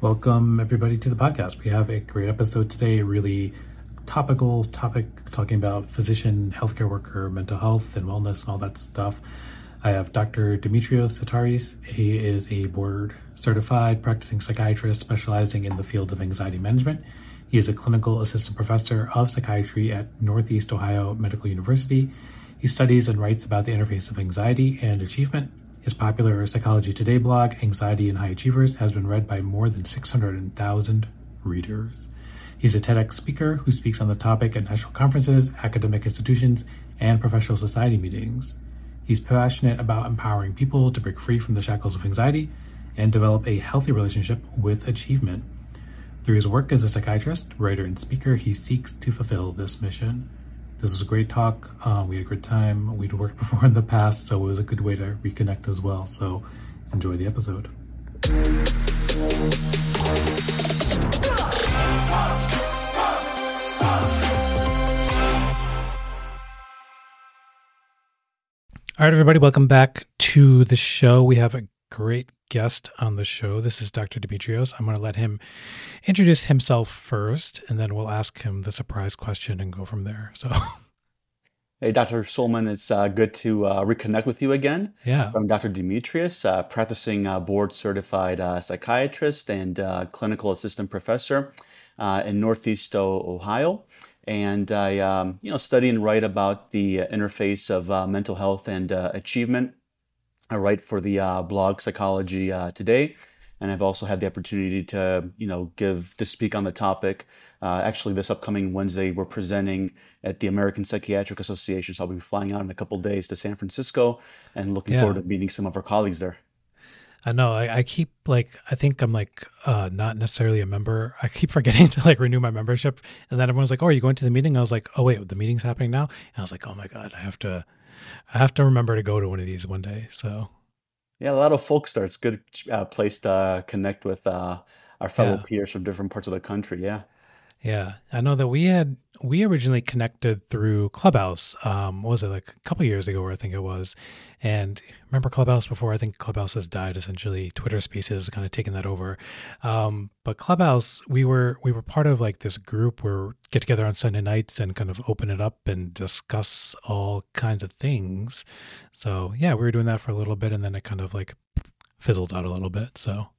Welcome, everybody, to the podcast. We have a great episode today, a really topical topic talking about physician, healthcare worker, mental health, and wellness, and all that stuff. I have Dr. Dimitrios Tsatiris. He is a board certified practicing psychiatrist specializing in the field of anxiety management. He is a clinical assistant professor of psychiatry at Northeast Ohio Medical University. He studies and writes about the interface of anxiety and achievement his popular Psychology Today blog, Anxiety in High Achievers, has been read by more than 600,000 readers. He's a TEDx speaker who speaks on the topic at national conferences, academic institutions, and professional society meetings. He's passionate about empowering people to break free from the shackles of anxiety and develop a healthy relationship with achievement. Through his work as a psychiatrist, writer, and speaker, he seeks to fulfill this mission. This was a great talk. Uh, we had a good time. We'd worked before in the past, so it was a good way to reconnect as well. So enjoy the episode. All right, everybody, welcome back to the show. We have a great guest on the show. This is Dr. Dimitrios. I'm going to let him introduce himself first, and then we'll ask him the surprise question and go from there. So, hey, Dr. Sulman, it's uh, good to uh, reconnect with you again. Yeah. So I'm Dr. Dimitrios, uh, practicing uh, board certified uh, psychiatrist and uh, clinical assistant professor in Northeast Ohio. And I, um, you know, study and write about the interface of mental health and achievement I write for the uh, blog Psychology uh, Today, and I've also had the opportunity to, you know, give to speak on the topic. Uh, actually, this upcoming Wednesday, we're presenting at the American Psychiatric Association, so I'll be flying out in a couple days to San Francisco, and looking yeah. forward to meeting some of our colleagues there. I know. I, I, keep like I think I'm like uh not necessarily a member. I keep forgetting to like renew my membership, and then everyone's like, "Oh, are you going to the meeting?" I was like, "Oh wait, the meeting's happening now." And I was like, "Oh my god, I have to I have to remember to go to one of these one day. So, yeah, a lot of folk starts. Good uh, place to uh, connect with uh, our fellow yeah. peers from different parts of the country. Yeah. Yeah, I know that we had we originally connected through Clubhouse. Um, was it like a couple years ago? I think it was, and remember Clubhouse before? I think Clubhouse has died. Essentially, Twitter Spaces kind of taken that over. Um, but Clubhouse, we were we were part of like this group where get together on Sunday nights and kind of open it up and discuss all kinds of things. So yeah, we were doing that for a little bit, and then it kind of like fizzled out a little bit. So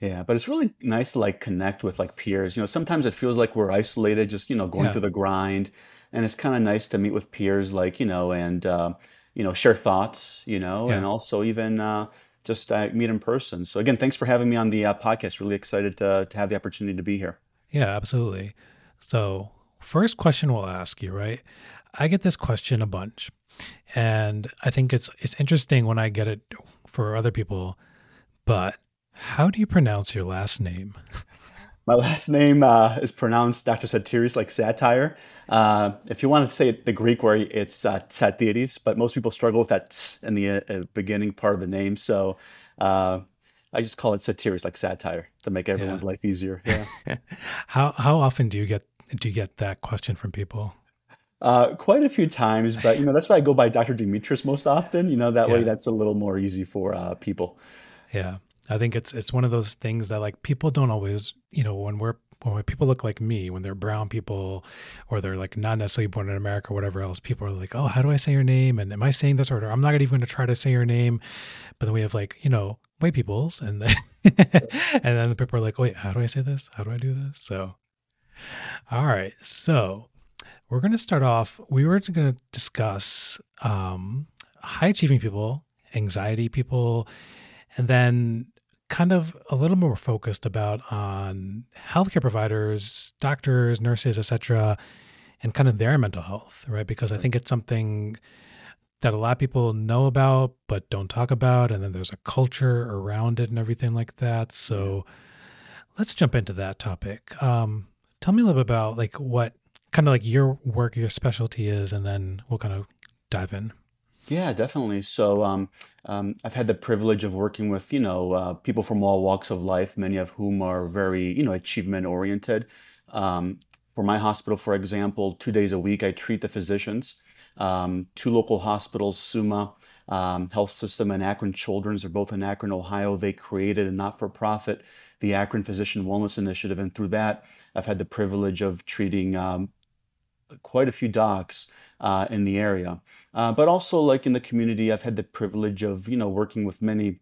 yeah, but it's really nice to like connect with like peers. You know, sometimes it feels like we're isolated, just you know, going Yeah. through the grind, and it's kind of nice to meet with peers, like you know, and uh, you know, share thoughts, you know, and Yeah. also even uh, just uh, meet in person. So again, thanks for having me on the uh, podcast. Really excited to to have the opportunity to be here. Yeah, absolutely. So, first question we'll ask you, right? I get this question a bunch, and I think it's it's interesting when I get it for other people, but how do you pronounce your last name? My last name uh, is pronounced Dr. Satiris, like satire. Uh, if you want to say it the Greek way, it's uh, Tsatiris, but most people struggle with that tss in the uh, beginning part of the name. So uh, I just call it Satiris, like satire, to make Yeah. everyone's life easier. Yeah. How how often do you get do you get that question from people? Uh, quite a few times, but you know that's why I go by Dr. Dimitrios most often. You know that way that's a little more easy for uh, people. Yeah. I think it's it's one of those things that like people don't always, you know, when we're when people look like me, when they're brown people or they're like not necessarily born in America or whatever else, people are like, "Oh, how do I say your name?" and "Am I saying this order? I'm not even going to try to say your name." But then we have like, you know, white peoples and then, and then the people are like, "Wait, how do I say this? How do I do this?" So, all right. So, we're going to start off we were going to discuss um high achieving people, anxiety people, and then kind of a little more focused about on healthcare providers, doctors, nurses, etc., and kind of their mental health, right? Because I think it's something that a lot of people know about but don't talk about, and then there's a culture around it and everything like that. So let's jump into that topic. Um, tell me a little bit about like what kind of like your work, your specialty is, and then we'll kind of dive in. Yeah, definitely. So, um, um, I've had the privilege of working with, you know, uh, people from all walks of life, many of whom are very, you know, achievement oriented. Um, for my hospital, for example, two days a week, I treat the physicians. Um, two local hospitals, Summa um, Health System and Akron Children's, are both in Akron, Ohio. They created a not for profit the Akron Physician Wellness Initiative. And through that, I've had the privilege of treating um, quite a few docs uh, in the area. Uh, but also, like in the community, I've had the privilege of, you know, working with many,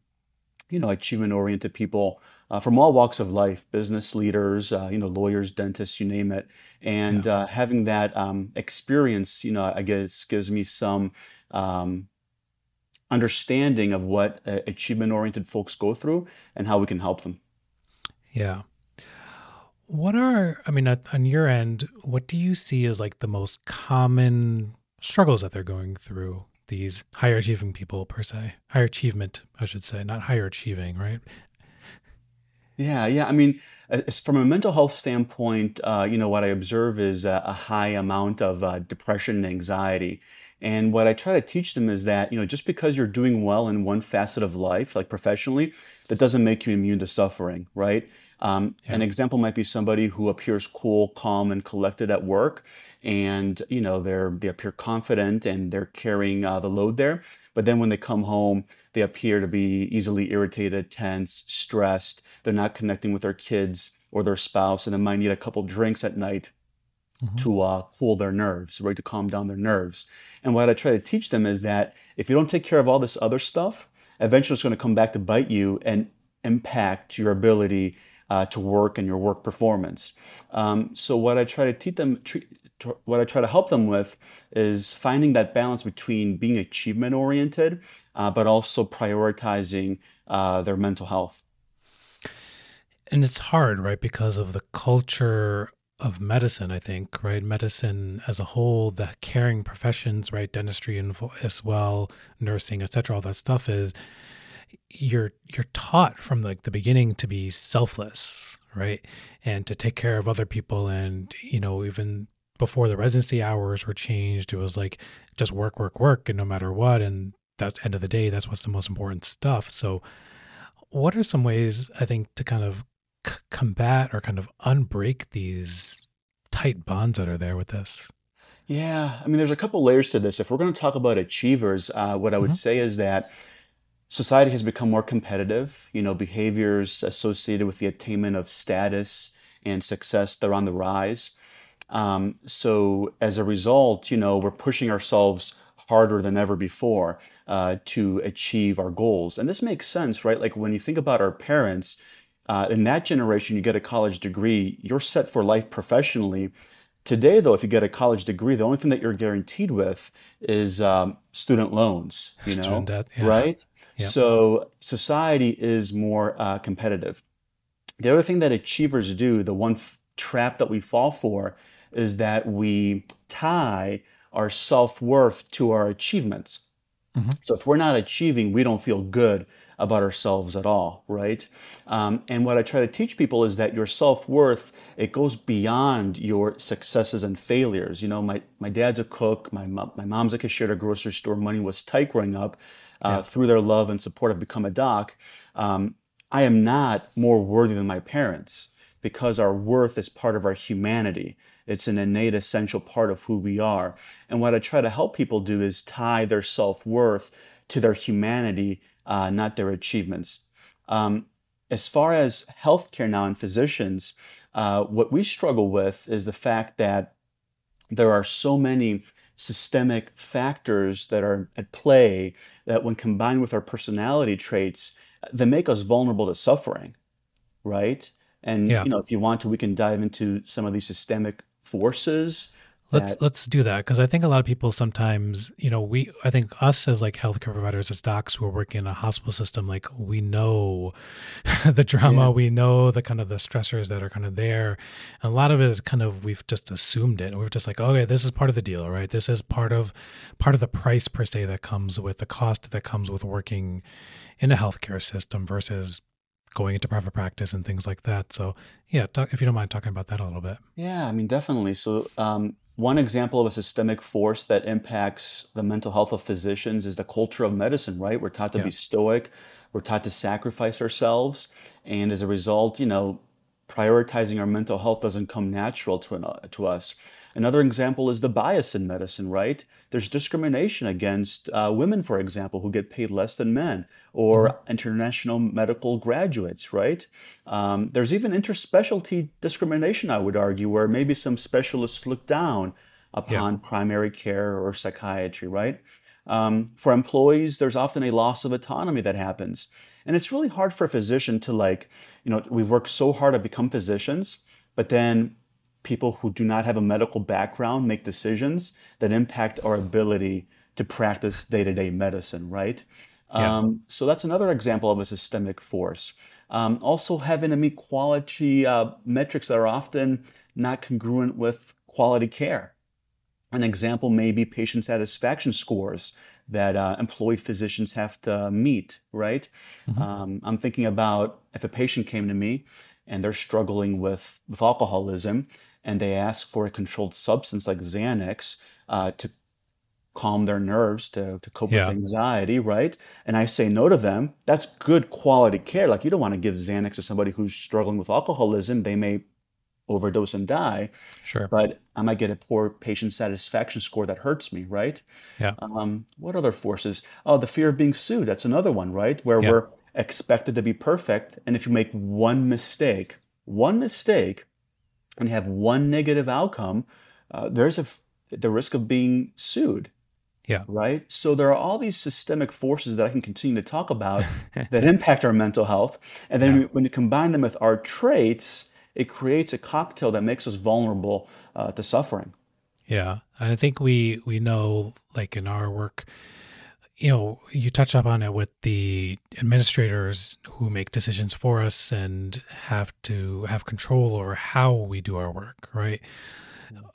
you know, achievement oriented people uh, from all walks of life, business leaders, uh, you know, lawyers, dentists, you name it. And Yeah. uh, having that um, experience, you know, I guess gives me some um, understanding of what uh, achievement oriented folks go through and how we can help them. Yeah. What are, I mean, on your end, what do you see as like the most common struggles that they're going through? These higher achieving people, per se, higher achievement, I should say, not higher achieving, right? Yeah, yeah. I mean, from a mental health standpoint, uh, you know, what I observe is a, a high amount of uh, depression and anxiety. And what I try to teach them is that, you know, just because you're doing well in one facet of life, like professionally, that doesn't make you immune to suffering, right? Um, Yeah. an example might be somebody who appears cool, calm, and collected at work, and you know they're they appear confident and they're carrying uh, the load there. But then when they come home, they appear to be easily irritated, tense, stressed. They're not connecting with their kids or their spouse, and they might need a couple drinks at night hmm to uh, cool their nerves, right, to calm down their nerves. And what I try to teach them is that if you don't take care of all this other stuff, eventually it's going to come back to bite you and impact your ability uh, to work and your work performance. Um, so what I try to teach them, tre- to- what I try to help them with, is finding that balance between being achievement oriented, uh, but also prioritizing uh, their mental health. And it's hard, right? Because of the culture of medicine, I think, right? Medicine as a whole, the caring professions, right? Dentistry and as well, nursing, etc. All that stuff is you're you're taught from like the beginning to be selfless, right? And to take care of other people. And you know, even before the residency hours were changed, it was like just work, work, work, and no matter what. And that's end of the day, that's what's the most important stuff. So what are some ways I think to kind of c- combat or kind of unbreak these tight bonds that are there with this? Yeah, I mean, there's a couple layers to this. If we're going to talk about achievers, uh, what I would hmm say is that society has become more competitive. You know, behaviors associated with the attainment of status and success, they're on the rise. Um, so as a result, you know, we're pushing ourselves harder than ever before uh, to achieve our goals. And this makes sense, right? Like when you think about our parents, uh, in that generation, you get a college degree, you're set for life professionally. Today, though, if you get a college degree, the only thing that you're guaranteed with is um, student loans, you Student know, debt, yeah, right? So society is more uh, competitive. The other thing that achievers do, the one f- trap that we fall for, is that we tie our self-worth to our achievements. hmm So if we're not achieving, we don't feel good about ourselves at all, right? Um, and what I try to teach people is that your self-worth, it goes beyond your successes and failures. You know, my, my dad's a cook, my, my mom's a cashier at a grocery store, money was tight growing up. Uh, yeah, through their love and support, I've become a doc. Um, I am not more worthy than my parents because our worth is part of our humanity. It's an innate, essential part of who we are. And what I try to help people do is tie their self worth to their humanity, uh, not their achievements. Um, as far as healthcare now and physicians, uh, what we struggle with is the fact that there are so many systemic factors that are at play that when combined with our personality traits, they make us vulnerable to suffering, right? And yeah. you know, if you want to, we can dive into some of these systemic forces Let's that, let's do that because I think a lot of people sometimes, you know, we I think us as like healthcare providers, as docs who are working in a hospital system, like we know the yeah, drama, we know the kind of the stressors that are kind of there, and a lot of it is kind of we've just assumed it. We're just like, okay, this is part of the deal, right? This is part of part of the price per se that comes with the cost that comes with working in a healthcare system versus going into private practice and things like that. So yeah, talk, if you don't mind talking about that a little bit. yeah, I mean, definitely. So, um, one example of a systemic force that impacts the mental health of physicians is the culture of medicine, right? We're taught to Yeah. be stoic, we're taught to sacrifice ourselves, and as a result, you know, prioritizing our mental health doesn't come natural to, an, uh, to us. Another example is the bias in medicine, right? There's discrimination against uh, women, for example, who get paid less than men, or mm-hmm. international medical graduates, right? Um, there's even interspecialty discrimination, I would argue, where maybe some specialists look down upon yeah. primary care or psychiatry, right? Um, for employees, there's often a loss of autonomy that happens. And it's really hard for a physician to, like, you know, we've worked so hard to become physicians, but then people who do not have a medical background make decisions that impact our ability to practice day to day medicine, right? Yeah. Um, so that's another example of a systemic force. Um, also, having inequality uh, metrics that are often not congruent with quality care. An example may be patient satisfaction scores that uh, employed physicians have to meet, right? Mm-hmm. Um, I'm thinking about if a patient came to me and they're struggling with, with alcoholism and they ask for a controlled substance like Xanax uh, to calm their nerves to, to cope yeah. with anxiety, right? And I say no to them, that's good quality care. Like you don't want to give Xanax to somebody who's struggling with alcoholism. They may overdose and die. Sure. But I might get a poor patient satisfaction score that hurts me, right? Yeah. Um, what other forces? Oh, the fear of being sued. That's another one, right? Where yeah. we're expected to be perfect. And if you make one mistake, one mistake, and have one negative outcome, uh, there's a the risk of being sued. Yeah. Right. So there are all these systemic forces that I can continue to talk about that impact our mental health, and then yeah. when you combine them with our traits, it creates a cocktail that makes us vulnerable uh, to suffering. Yeah, I think we we know, like in our work, you know, you touch up on it with the administrators who make decisions for us and have to have control over how we do our work, right?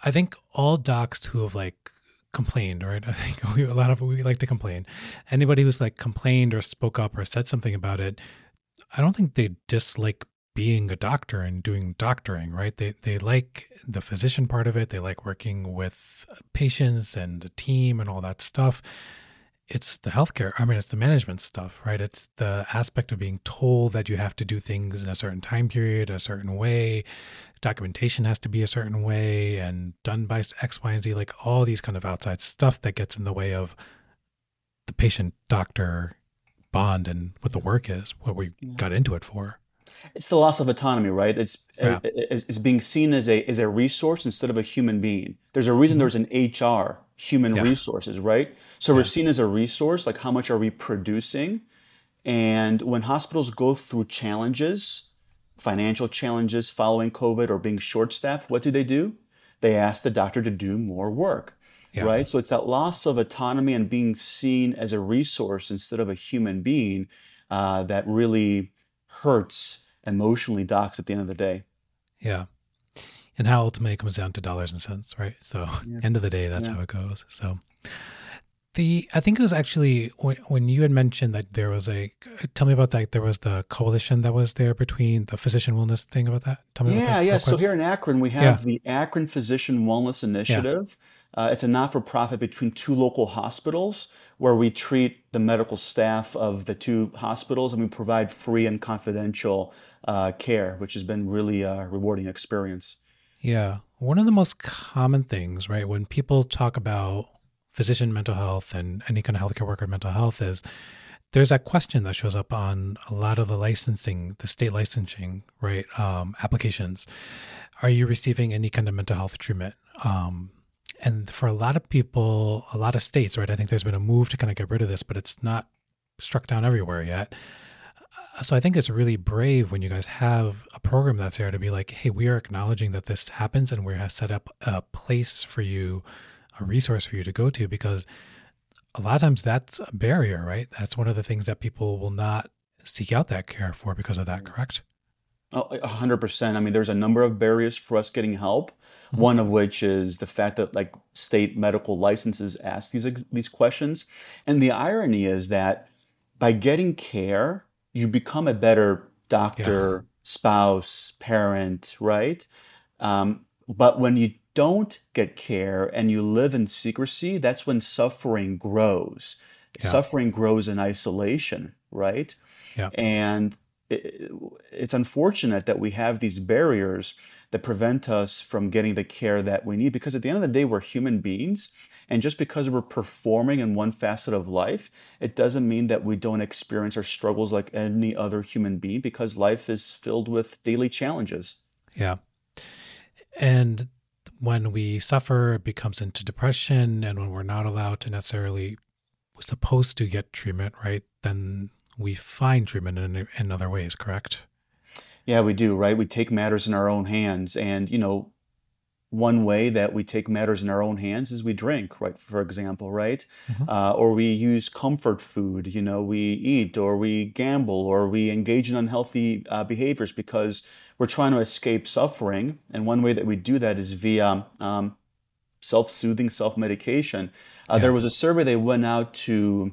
I think all docs who have like complained, right? I think we, a lot of we like to complain. Anybody who's like complained or spoke up or said something about it, I don't think they dislike being a doctor and doing doctoring, right? They they like the physician part of it. They like working with patients and the team and all that stuff it's the healthcare. I mean, it's the management stuff, right? It's the aspect of being told that you have to do things in a certain time period, a certain way. Documentation has to be a certain way and done by X, Y, and Z, like all these kind of outside stuff that gets in the way of the patient doctor bond and what the work is, what we got into it for. It's the loss of autonomy, right? It's, yeah. it's, it's being seen as a as a resource instead of a human being. There's a reason mm-hmm. there's an HR human yeah. resources, right? So yeah. we're seen as a resource, like how much are we producing? And when hospitals go through challenges, financial challenges following COVID or being short staffed, what do they do? They ask the doctor to do more work, yeah. right? So it's that loss of autonomy and being seen as a resource instead of a human being uh, that really hurts emotionally docs at the end of the day. Yeah and how ultimately it comes down to dollars and cents, right? So yeah. end of the day, that's yeah. how it goes. So the I think it was actually when, when you had mentioned that there was a tell me about that. There was the coalition that was there between the physician wellness thing about that. Tell me. Yeah, yeah. So here in Akron, we have yeah. the Akron Physician Wellness Initiative. Uh, it's a not-for-profit between two local hospitals where we treat the medical staff of the two hospitals and we provide free and confidential uh, care, which has been really a rewarding experience. Yeah. One of the most common things, right, when people talk about physician mental health and any kind of healthcare worker mental health is there's that question that shows up on a lot of the licensing, the state licensing, right, um, applications. Are you receiving any kind of mental health treatment? Um, and for a lot of people, a lot of states, right, I think there's been a move to kind of get rid of this, but it's not struck down everywhere yet so I think it's really brave when you guys have a program that's there to be like, hey, we are acknowledging that this happens and we have set up a place for you, a resource for you to go to because a lot of times that's a barrier, right? That's one of the things that people will not seek out that care for because of that, correct? Oh, 100%. I mean, there's a number of barriers for us getting help. Mm-hmm. One of which is the fact that like state medical licenses ask these these questions. And the irony is that by getting care, you become a better doctor, yeah. spouse, parent, right? Um, but when you don't get care and you live in secrecy, that's when suffering grows. Yeah. Suffering grows in isolation, right? Yeah. And it, it's unfortunate that we have these barriers that prevent us from getting the care that we need because at the end of the day, we're human beings. And just because we're performing in one facet of life, it doesn't mean that we don't experience our struggles like any other human being because life is filled with daily challenges. Yeah. And when we suffer, it becomes into depression. And when we're not allowed to necessarily, we're supposed to get treatment, right? Then we find treatment in, in other ways, correct? Yeah, we do, right? We take matters in our own hands. And, you know, one way that we take matters in our own hands is we drink, right? For example, right? Mm-hmm. Uh, or we use comfort food, you know, we eat or we gamble or we engage in unhealthy uh, behaviors because we're trying to escape suffering. And one way that we do that is via um, self soothing, self medication. Uh, yeah. There was a survey they went out to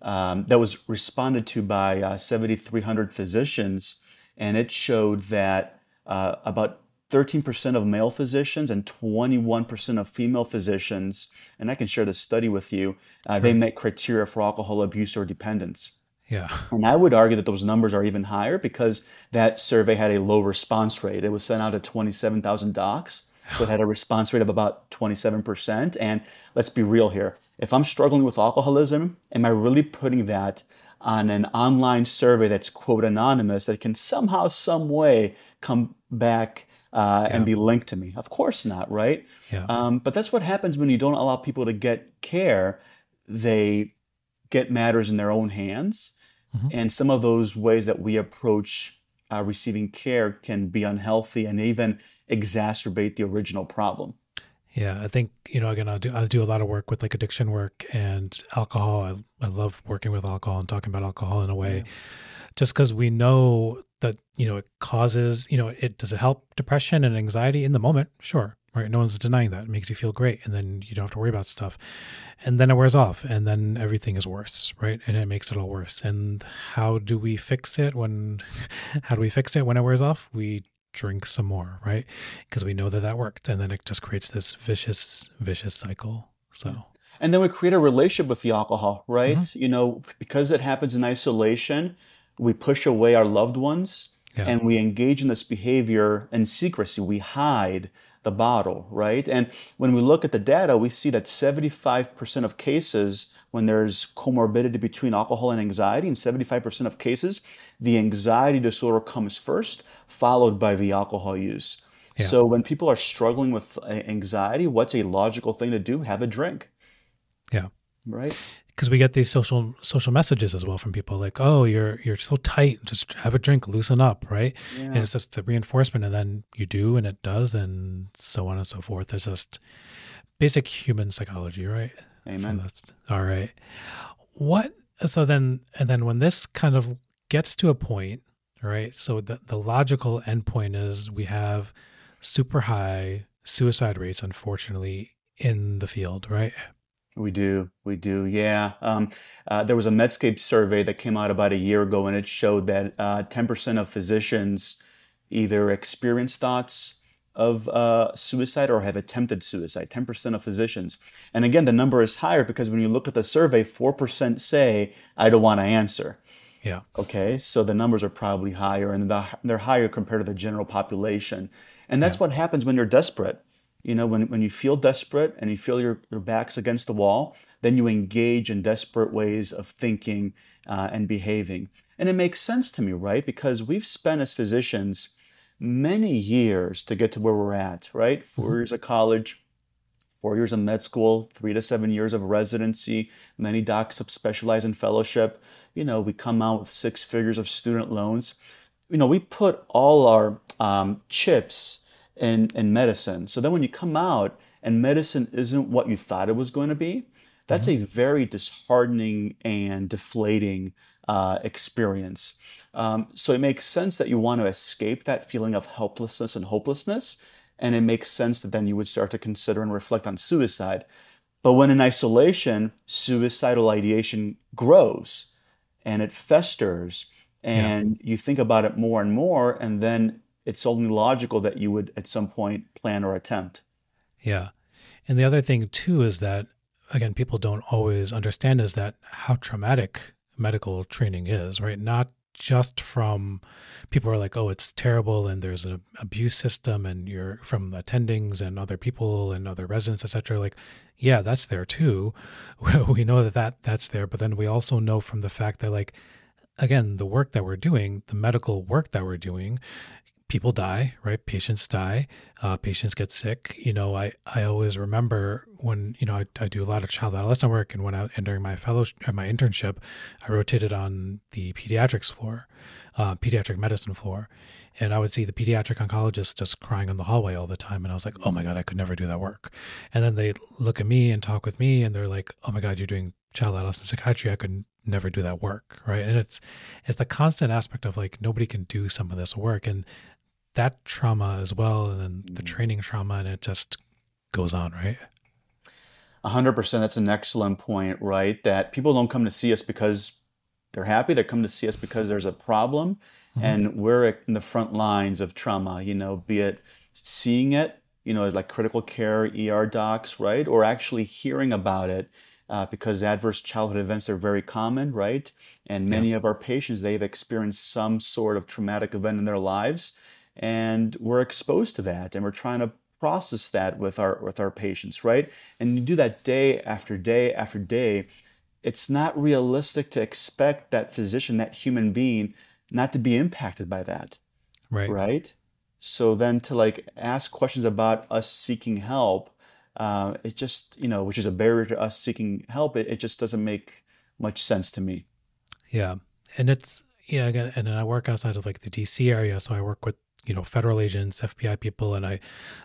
um, that was responded to by uh, 7,300 physicians, and it showed that uh, about 13% of male physicians and 21% of female physicians, and I can share this study with you, uh, sure. they met criteria for alcohol abuse or dependence. Yeah. And I would argue that those numbers are even higher because that survey had a low response rate. It was sent out to 27,000 docs. So it had a response rate of about 27%. And let's be real here. If I'm struggling with alcoholism, am I really putting that on an online survey that's quote anonymous that can somehow, some way come back uh, yeah. and be linked to me? Of course not, right? Yeah. Um, but that's what happens when you don't allow people to get care. They get matters in their own hands Mm-hmm. And some of those ways that we approach uh, receiving care can be unhealthy and even exacerbate the original problem. Yeah, I think you know again I do I do a lot of work with like addiction work and alcohol. I, I love working with alcohol and talking about alcohol in a way, yeah. just because we know that you know it causes you know it does it help depression and anxiety in the moment, sure, right? No one's denying that. It makes you feel great, and then you don't have to worry about stuff, and then it wears off, and then everything is worse, right? And it makes it all worse. And how do we fix it when? How do we fix it when it wears off? We drink some more, right? Because we know that that worked, and then it just creates this vicious, vicious cycle. So. And then we create a relationship with the alcohol, right? Mm-hmm. You know, because it happens in isolation, we push away our loved ones yeah. and we engage in this behavior in secrecy. We hide the bottle, right? And when we look at the data, we see that 75% of cases, when there's comorbidity between alcohol and anxiety, in 75% of cases, the anxiety disorder comes first, followed by the alcohol use. Yeah. So when people are struggling with anxiety, what's a logical thing to do? Have a drink. Yeah. Right because we get these social social messages as well from people like oh you're you're so tight just have a drink loosen up right? Yeah. and it's just the reinforcement and then you do and it does and so on and so forth. It's just basic human psychology right? Amen. so that's all right. What so then and then when this kind of gets to a point right so the, the logical endpoint is we have super high suicide rates unfortunately in the field right we do, we do, yeah. Um, uh, there was a Medscape survey that came out about a year ago, and it showed that uh, 10% of physicians either experience thoughts of uh, suicide or have attempted suicide. 10% of physicians. And again, the number is higher because when you look at the survey, 4% say, I don't want to answer. Yeah. Okay, so the numbers are probably higher, and they're higher compared to the general population. And that's yeah. what happens when you're desperate you know, when, when you feel desperate and you feel your, your back's against the wall, then you engage in desperate ways of thinking uh, and behaving. And it makes sense to me, right? Because we've spent as physicians many years to get to where we're at, right? 4 mm-hmm. years of college, four years of med school, three to seven years of residency. Many docs specialize in fellowship. You know, we come out with six figures of student loans. You know, we put all our um, chips in, in medicine. So then when you come out and medicine isn't what you thought it was going to be, that's mm-hmm. a very disheartening and deflating uh, experience. Um, so it makes sense that you want to escape that feeling of helplessness and hopelessness. And it makes sense that then you would start to consider and reflect on suicide. But when in isolation, suicidal ideation grows and it festers, and yeah. you think about it more and more, and then it's only logical that you would at some point plan or attempt. Yeah. And the other thing too is that again people don't always understand is that how traumatic medical training is, right? Not just from people are like, oh, it's terrible, and there's an abuse system, and you're from attendings and other people and other residents, etc. Like, yeah, that's there too. we know that, that that's there, but then we also know from the fact that like again, the work that we're doing, the medical work that we're doing, people die, right? Patients die, uh, patients get sick. You know, I, I always remember when, you know, I, I do a lot of child adolescent work and when I, and during my fellowship, uh, my internship, I rotated on the pediatrics floor, uh, pediatric medicine floor. And I would see the pediatric oncologist just crying in the hallway all the time. And I was like, oh my God, I could never do that work. And then they look at me and talk with me and they're like, oh my God, you're doing child adolescent psychiatry. I could never do that work. Right. And it's, it's the constant aspect of like, nobody can do some of this work. And that trauma as well, and then the mm. training trauma, and it just goes on, right? 100%. That's an excellent point, right? That people don't come to see us because they're happy. They come to see us because there's a problem. Mm-hmm. And we're in the front lines of trauma, you know, be it seeing it, you know, like critical care ER docs, right? Or actually hearing about it uh, because adverse childhood events are very common, right? And many yeah. of our patients, they've experienced some sort of traumatic event in their lives and we're exposed to that and we're trying to process that with our with our patients right? And you do that day after day after day it's not realistic to expect that physician that human being not to be impacted by that right. right? So then to like ask questions about us seeking help uh, it just you know which is a barrier to us seeking help it, it just doesn't make much sense to me. Yeah. And it's yeah again and i work outside of like the dc area so i work with you know federal agents fbi people and i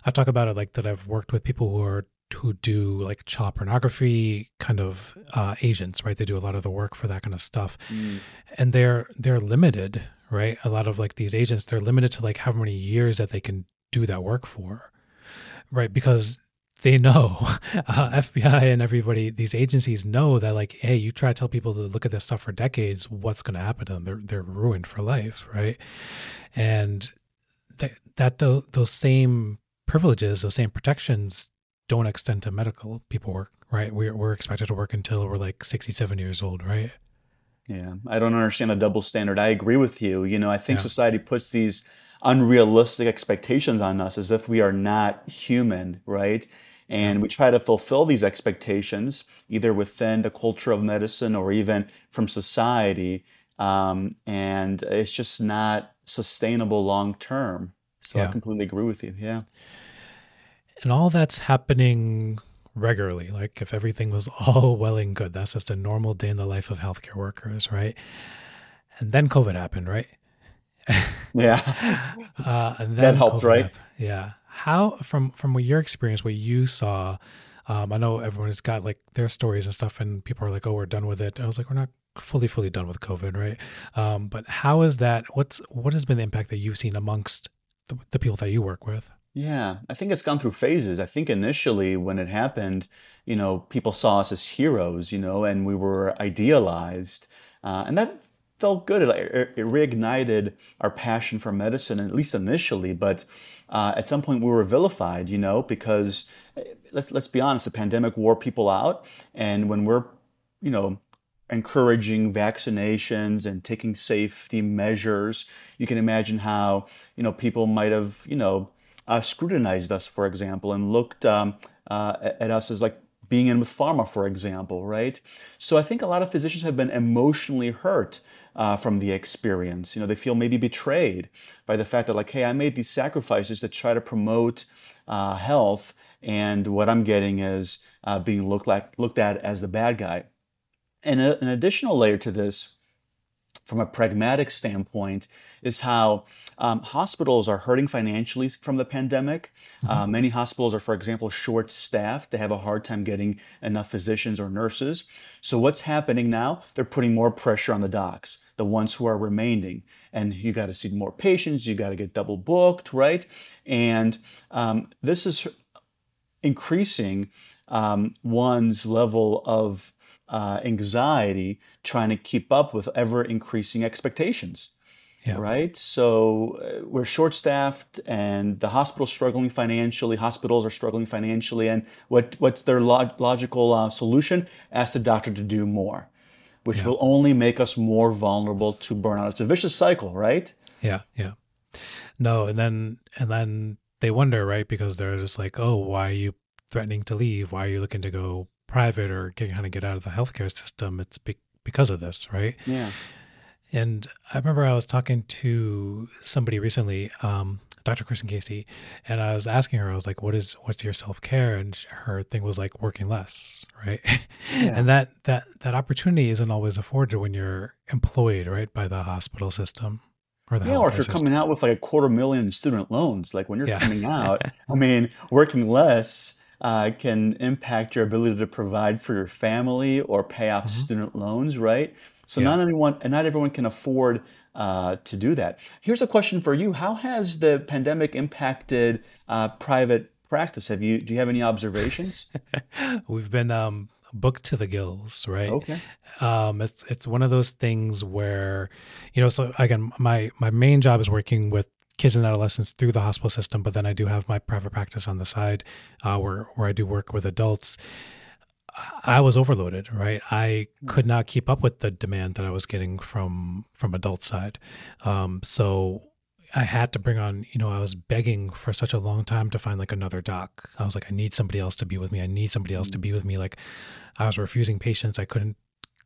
i talk about it like that i've worked with people who are who do like child pornography kind of uh, agents right? They do a lot of the work for that kind of stuff. Mm. and they're they're limited right? A lot of like these agents they're limited to like how many years that they can do that work for right? Because they know uh, fbi and everybody these agencies know that like hey you try to tell people to look at this stuff for decades what's going to happen to them? They're, they're ruined for life right? And that, that th- those same privileges, those same protections don't extend to medical people work, right? We're, we're expected to work until we're like 67 years old, right? Yeah, I don't understand the double standard. I agree with you. You know, I think yeah. society puts these unrealistic expectations on us as if we are not human, right? And we try to fulfill these expectations either within the culture of medicine or even from society. Um, and it's just not sustainable long term. So yeah. I completely agree with you. Yeah. And all that's happening regularly. Like if everything was all well and good, that's just a normal day in the life of healthcare workers, right? And then COVID happened, right? yeah. uh, and then that helped, COVID right? Happened. Yeah. How from from your experience, what you saw, um, I know everyone has got like their stories and stuff, and people are like, "Oh, we're done with it." I was like, "We're not fully fully done with covid right um, but how is that what's what has been the impact that you've seen amongst the, the, people that you work with? Yeah i think it's gone through phases. I think initially when it happened you know people saw us as heroes you know and we were idealized uh, and that felt good. It, it, reignited our passion for medicine at least initially but uh, at some point we were vilified you know because eh, let's, let's be honest the pandemic wore people out and when we're you know encouraging vaccinations and taking safety measures. You can imagine how you know people might have you know uh, scrutinized us, for example, and looked um, uh, at us as like being in with pharma, for example, right? So I think a lot of physicians have been emotionally hurt uh, from the experience. You know, they feel maybe betrayed by the fact that like, hey, I made these sacrifices to try to promote uh, health, and what I'm getting is uh, being looked like looked at as the bad guy. And a, an additional layer to this, from a pragmatic standpoint, is how um, hospitals are hurting financially from the pandemic. Mm-hmm. Uh, many hospitals are, for example, short staffed. They have a hard time getting enough physicians or nurses. So, what's happening now? They're putting more pressure on the docs, the ones who are remaining. And you got to see more patients, you got to get double booked, right? And um, this is increasing um, one's level of uh, anxiety trying to keep up with ever increasing expectations. Yeah. Right? So uh, we're short staffed and the hospital's struggling financially, hospitals are struggling financially. And what, what's their log- logical uh, solution? Ask the doctor to do more. which Yeah. will only make us more vulnerable to burnout. It's a vicious cycle, right? Yeah, yeah. No, and then and then they wonder, right? Because they're just like, oh, why are you threatening to leave? Why are you looking to go private or get, kind of get out of the healthcare system? It's be- because of this, right? Yeah. And I remember I was talking to somebody recently, um, Dr. Kristen Casey, and I was asking her, I was like, "What is what's your self care?" And her thing was like working less, right? Yeah. and that that that opportunity isn't always afforded when you're employed, right, by the hospital system or the Yeah, or if you're system. coming out with like a quarter million student loans, like when you're Yeah. coming out, I mean, working less uh, can impact your ability to provide for your family or pay off Mhm. student loans, right? So Yeah. not anyone and not everyone can afford uh, to do that. Here's a question for you: How has the pandemic impacted uh, private practice? Have you do you have any observations? We've been um, booked to the gills, right? Okay. um it's it's one of those things where you know so again my my main job is working with kids and adolescents through the hospital system but then i do have my private practice on the side uh, where where i do work with adults i was overloaded right i could not keep up with the demand that i was getting from from adult side um so I had to bring on, you know, I was begging for such a long time to find like another doc. I was like, I need somebody else to be with me. I need somebody else to be with me. Like, I was refusing patients. I couldn't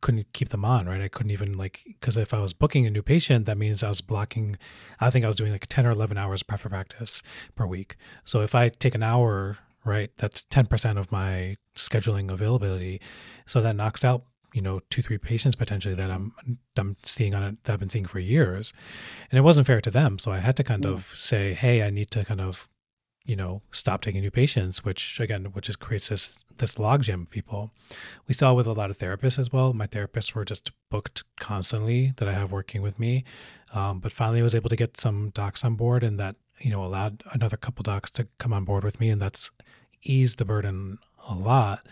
couldn't keep them on, right? I couldn't even like because if I was booking a new patient, that means I was blocking. I think I was doing like ten or eleven hours private practice per week. So if I take an hour, right, that's ten percent of my scheduling availability. So that knocks out you know two three patients potentially that I'm I'm seeing on it that I've been seeing for years, and it wasn't fair to them. So I had to kind Yeah. of say, hey, I need to kind of you know stop taking new patients which again which just creates this this logjam of people. We saw with a lot of therapists as well. My therapists were just booked constantly that i have working with me um, but finally I was able to get some docs on board and that you know allowed another couple docs to come on board with me and that's eased the burden a lot.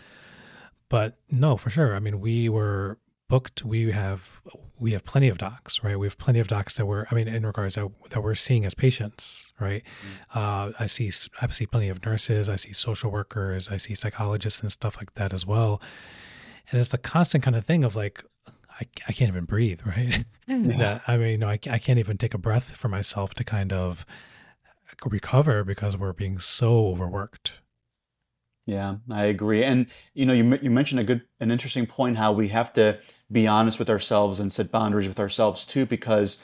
But no for sure. I mean we were booked we have we have plenty of docs right? We have plenty of docs that we're i mean in regards that, that we're seeing as patients right? Uh, i see I see plenty of nurses i see social workers i see psychologists and stuff like that as well. And it's the constant kind of thing of like i, I can't even breathe right? That i mean no, I, I can't even take a breath for myself to kind of recover because we're being so overworked Yeah, I agree. And you know, you you mentioned a good, an interesting point how we have to be honest with ourselves and set boundaries with ourselves too, because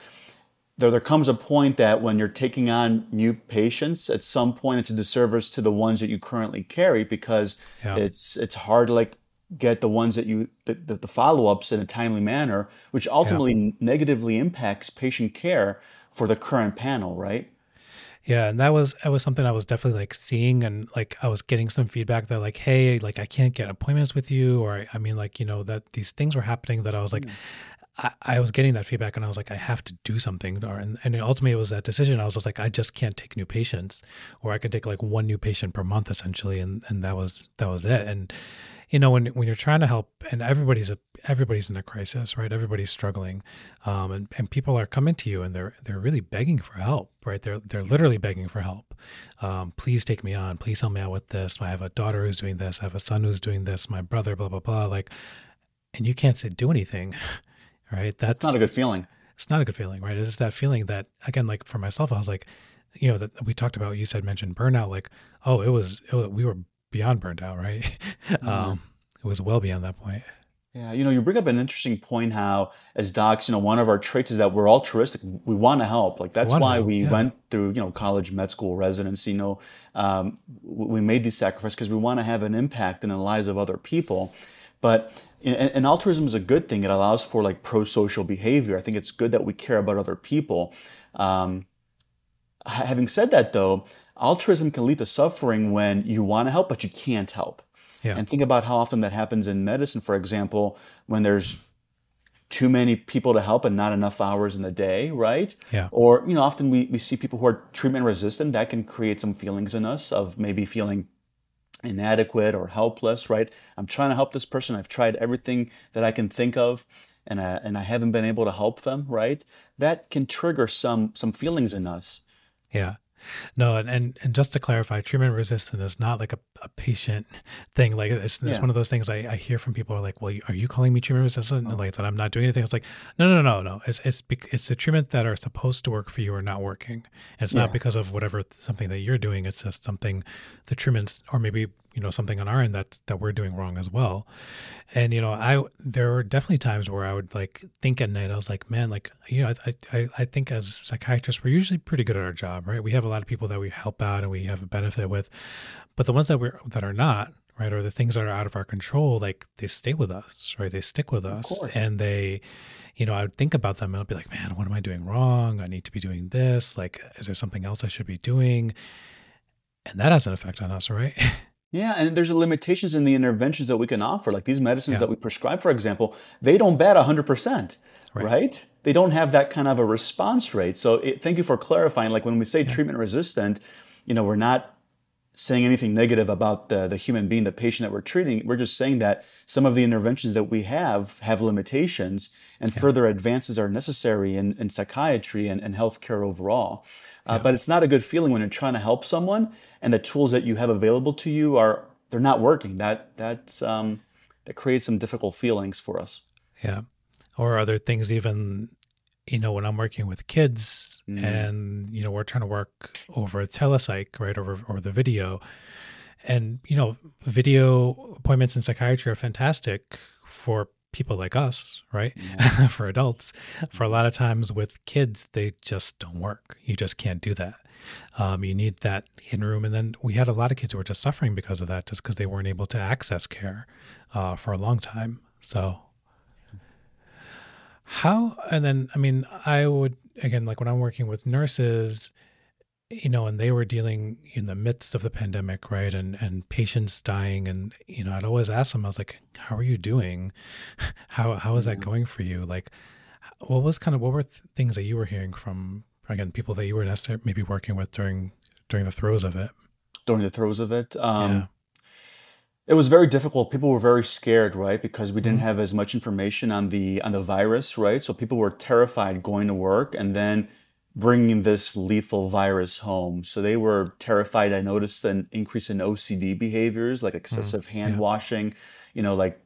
there there comes a point that when you're taking on new patients, at some point it's a disservice to the ones that you currently carry because yeah it's it's hard to like get the ones that you the, the, the follow-ups in a timely manner, which ultimately negatively impacts patient care for the current panel, right? Yeah, and that was that was something I was definitely like seeing and like I was getting some feedback that like, hey, like I can't get appointments with you, or I, mean like you know that these things were happening that I was like, hmm. I, I was getting that feedback and I was like, I have to do something, and, and ultimately it was that decision. I was just like, I just can't take new patients, or I could take like one new patient per month essentially, and and that was that was it. And you know when when you're trying to help and everybody's a everybody's in a crisis right? Everybody's struggling. Um, and and people are coming to you and they're they're really begging for help right? They're they're literally begging for help. Um, please take me on. Please help me out with this. I have a daughter who's doing this. I have a son who's doing this. My brother blah blah blah. Like and you can't say do anything right that's It's not a good feeling. it's not a good feeling, right? It's just that feeling that again, like for myself, I was like, you know, that we talked about. You said mentioned burnout, like, oh, it was, it was we were beyond burned out, right? um, it was well beyond that point. Yeah, you know, you bring up an interesting point how, as docs, you know, one of our traits is that we're altruistic. We want to help. Like that's why help, we yeah. went through, you know, college, med school, residency. You know, um, we made these sacrifices because we want to have an impact in the lives of other people. But and, altruism is a good thing. It allows for like pro-social behavior. I think it's good that we care about other people. Um, having said that, though, altruism can lead to suffering when you want to help but you can't help. Yeah, And think about how often that happens in medicine, for example, when there's too many people to help and not enough hours in the day, right? yeah, Or, you know, often we, we see people who are treatment resistant. That can create some feelings in us of maybe feeling inadequate or helpless, right? I'm trying to help this person. I've tried everything that I can think of and I, and I haven't been able to help them, right? That can trigger some some feelings in us. yeah. No, and, and and just to clarify, treatment resistant is not like a, a patient thing. Like it's, it's Yeah. one of those things I, I hear from people are like, well, are you calling me treatment resistant? Oh. Like that I'm not doing anything. It's like, no, no, no, no. It's it's it's the treatment that are supposed to work for you are not working. It's not because of whatever something that you're doing. It's just something the treatments or maybe you know something on our end that that we're doing wrong as well. And you know, I there were definitely times where I would like think at night. I was like, man, like you know, I I, I think as psychiatrists we're usually pretty good at our job, right? We have a lot of people that we help out and we have a benefit with, but the ones that we're that are not, right, or the things that are out of our control, like they stay with us, right? They stick with Of us, course. and they, you know, I would think about them and i'd be like, man, what am I doing wrong? I need to be doing this. Like, is there something else I should be doing? And that has an effect on us, right? Yeah, and there's limitations in the interventions that we can offer. Like these medicines Yeah. that we prescribe, for example, they don't bat 100%, Right. right? They don't have that kind of a response rate. So it, thank you for clarifying. Like when we say Yeah. treatment resistant, you know, we're not saying anything negative about the, the human being, the patient that we're treating. We're just saying that some of the interventions that we have have limitations and Yeah. further advances are necessary in, in psychiatry and, and healthcare overall. Uh, but it's not a good feeling when you're trying to help someone and the tools that you have available to you are they're not working. That that's um, that creates some difficult feelings for us. Yeah. Or other things, even, you know, when I'm working with kids Mm. and, you know, we're trying to work over a telepsych, right, over, over the video. And, you know, video appointments in psychiatry are fantastic for people like us, right? Yeah. for adults. For a lot of times with kids, they just don't work. You just can't do that. Um, you need that in room. And then we had a lot of kids who were just suffering because of that, just because they weren't able to access care uh, for a long time. So, how, and then, I mean, I would, again, like when I'm working with nurses, you know, and they were dealing in the midst of the pandemic, right? And and patients dying, and you know, I'd always ask them, I was like, "How are you doing? How how is that Mhm. going for you? Like, what was kind of what were th- things that you were hearing from again people that you were necessarily maybe working with during during the throes of it? During the throes of it, um, Yeah. it was very difficult. People were very scared, right? Because we didn't Mhm. have as much information on the on the virus, right? So people were terrified going to work and then bringing this lethal virus home. So they were terrified. I noticed an increase in OCD behaviors, like excessive hand yeah. washing. You know, like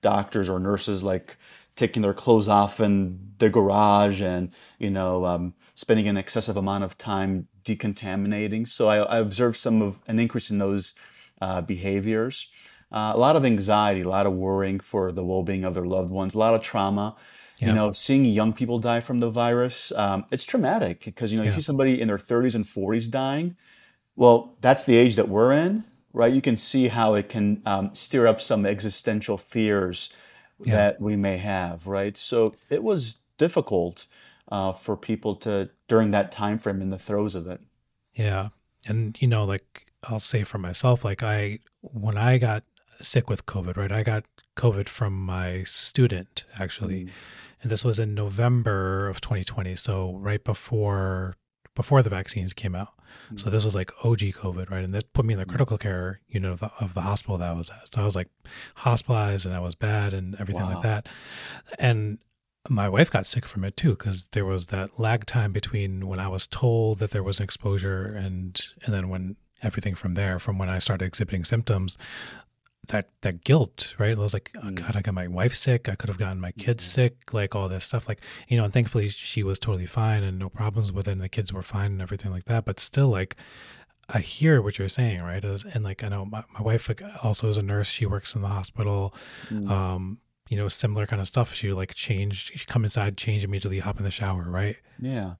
doctors or nurses like taking their clothes off in the garage and you know um, spending an excessive amount of time decontaminating. So I, I observed some of an increase in those uh, behaviors. Uh, a lot of anxiety, a lot of worrying for the well-being of their loved ones, a lot of trauma. You know, seeing young people die from the virus, um, it's traumatic because you know you see somebody in their 30s and 40s dying. Well, that's the age that we're in, right? You can see how it can um, stir up some existential fears Yeah. that we may have, right? So it was difficult uh, for people to during that time frame in the throes of it. Yeah. And, you know, like I'll say for myself, like I, when I got sick with COVID, right, I got COVID from my student actually. Mm. And this was in November of 2020. So right before, before the vaccines came out. So this was like OG COVID, right? And that put me in the critical care unit of the, of the hospital that I was at. So I was like hospitalized and I was bad and everything Wow. like that. And my wife got sick from it too because there was that lag time between when I was told that there was an exposure and and then when everything from there, from when I started exhibiting symptoms, that that guilt, right? I was like, oh Mm. God, I got my wife sick. I could have gotten my kids Mhm. sick, like all this stuff. Like, you know, and thankfully she was totally fine and no problems with it, and the kids were fine and everything like that. But still, like, I hear what you're saying, right? And like, I know my, my wife also is a nurse. She works in the hospital. Mm. Um, you know, similar kind of stuff. She like change, she come inside, change immediately, hop in the shower, right? Yeah.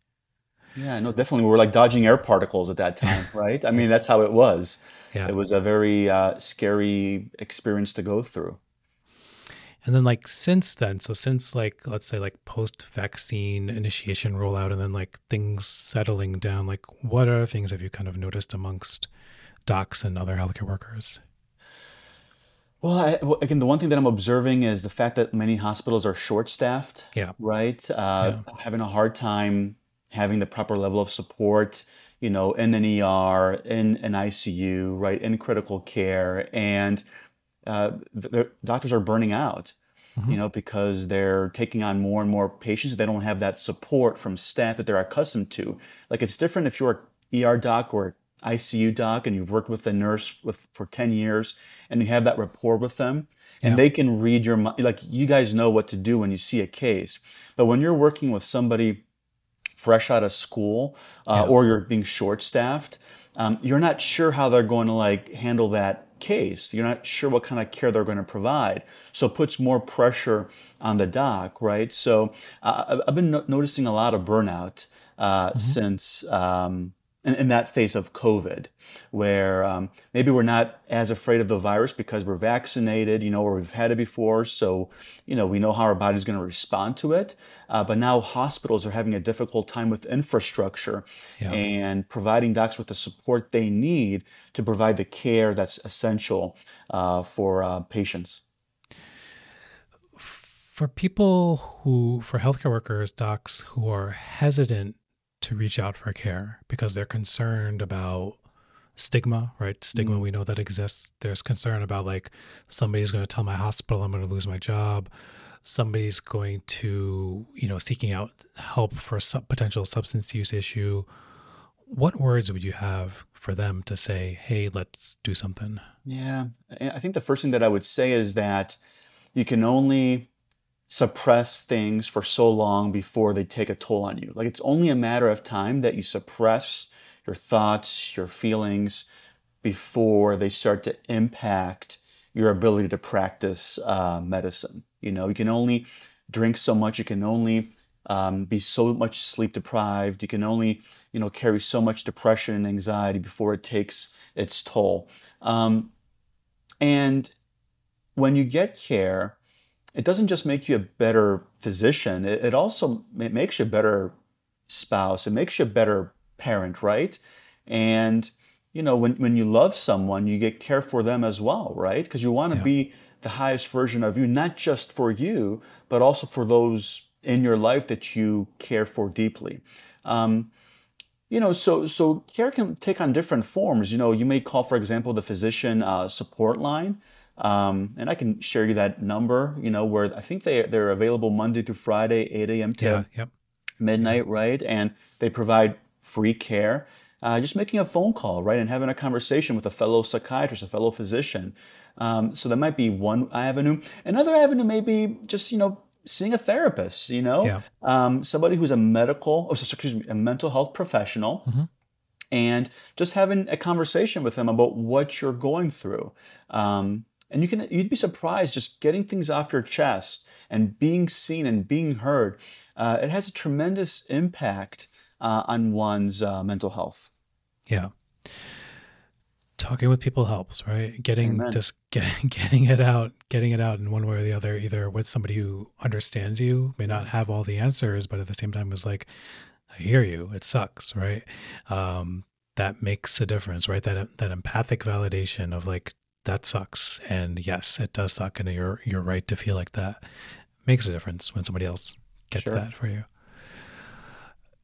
Yeah, no, definitely. We were like dodging air particles at that time, right? I mean, that's how it was. Yeah. It was a very uh, scary experience to go through. And then like since then, so since like let's say like post vaccine initiation rollout and then like things settling down, like what other things have you kind of noticed amongst docs and other healthcare workers? Well, I, well, again, the one thing that I'm observing is the fact that many hospitals are short-staffed, Yeah. right? Uh, having a hard time having the proper level of support, you know, in an ER, in an ICU, right, in critical care, and uh, the, the doctors are burning out, Mhm. you know, because they're taking on more and more patients. They don't have that support from staff that they're accustomed to. Like it's different if you're ER doc or ICU doc and you've worked with a nurse with, for 10 years and you have that rapport with them and Yeah. they can read your mind. Like you guys know what to do when you see a case. But when you're working with somebody fresh out of school uh, Yeah. or you're being short staffed, um, you're not sure how they're going to like handle that case. You're not sure what kind of care they're going to provide. So it puts more pressure on the doc, right? So uh, I've been no- noticing a lot of burnout uh, since um, in, in that phase of COVID, where um, maybe we're not as afraid of the virus because we're vaccinated, you know, or we've had it before. So, you know, we know how our body's going to respond to it. Uh, but now hospitals are having a difficult time with infrastructure Yeah. and providing docs with the support they need to provide the care that's essential uh, for uh, patients. For people who, for healthcare workers, docs who are hesitant to reach out for care because they're concerned about stigma, right? Stigma, mm. we know that exists. There's concern about like somebody's going to tell my hospital I'm going to lose my job. Somebody's going to, you know, seeking out help for a potential substance use issue. What words would you have for them to say, hey, let's do something? Yeah, I think the first thing that I would say is that you can only suppress things for so long before they take a toll on you. Like it's only a matter of time that you suppress your thoughts, your feelings before they start to impact your ability to practice uh, medicine. You know, you can only drink so much, you can only um, be so much sleep deprived, you can only, you know, carry so much depression and anxiety before it takes its toll. Um, and when you get care, it doesn't just make you a better physician, it, it also it makes you a better spouse, it makes you a better parent, right? And you know, when, when you love someone, you get care for them as well, right? Because you want to Yeah. be the highest version of you, not just for you, but also for those in your life that you care for deeply. Um, you know, so so care can take on different forms. You know, you may call, for example, the physician uh, support line, um, and I can share you that number. You know, where I think they they're available Monday through Friday, 8 a.m. to Yeah. Yep. midnight, right? And they provide free care. Uh, just making a phone call, right, and having a conversation with a fellow psychiatrist, a fellow physician. Um, so that might be one avenue. Another avenue may be just you know seeing a therapist. You know, Yeah. um, somebody who's a medical, oh, excuse me, a mental health professional, Mhm. and just having a conversation with them about what you're going through. Um, and you can you'd be surprised just getting things off your chest and being seen and being heard. Uh, it has a tremendous impact uh, on one's uh, mental health. Yeah. Talking with people helps, right? Getting Amen. just getting getting it out, getting it out in one way or the other, either with somebody who understands you, may not have all the answers, but at the same time is like, I hear you. It sucks, right? Um, that makes a difference, right? That that empathic validation of like that sucks, and yes, it does suck, and you're you're right to feel like that makes a difference when somebody else gets Sure. that for you.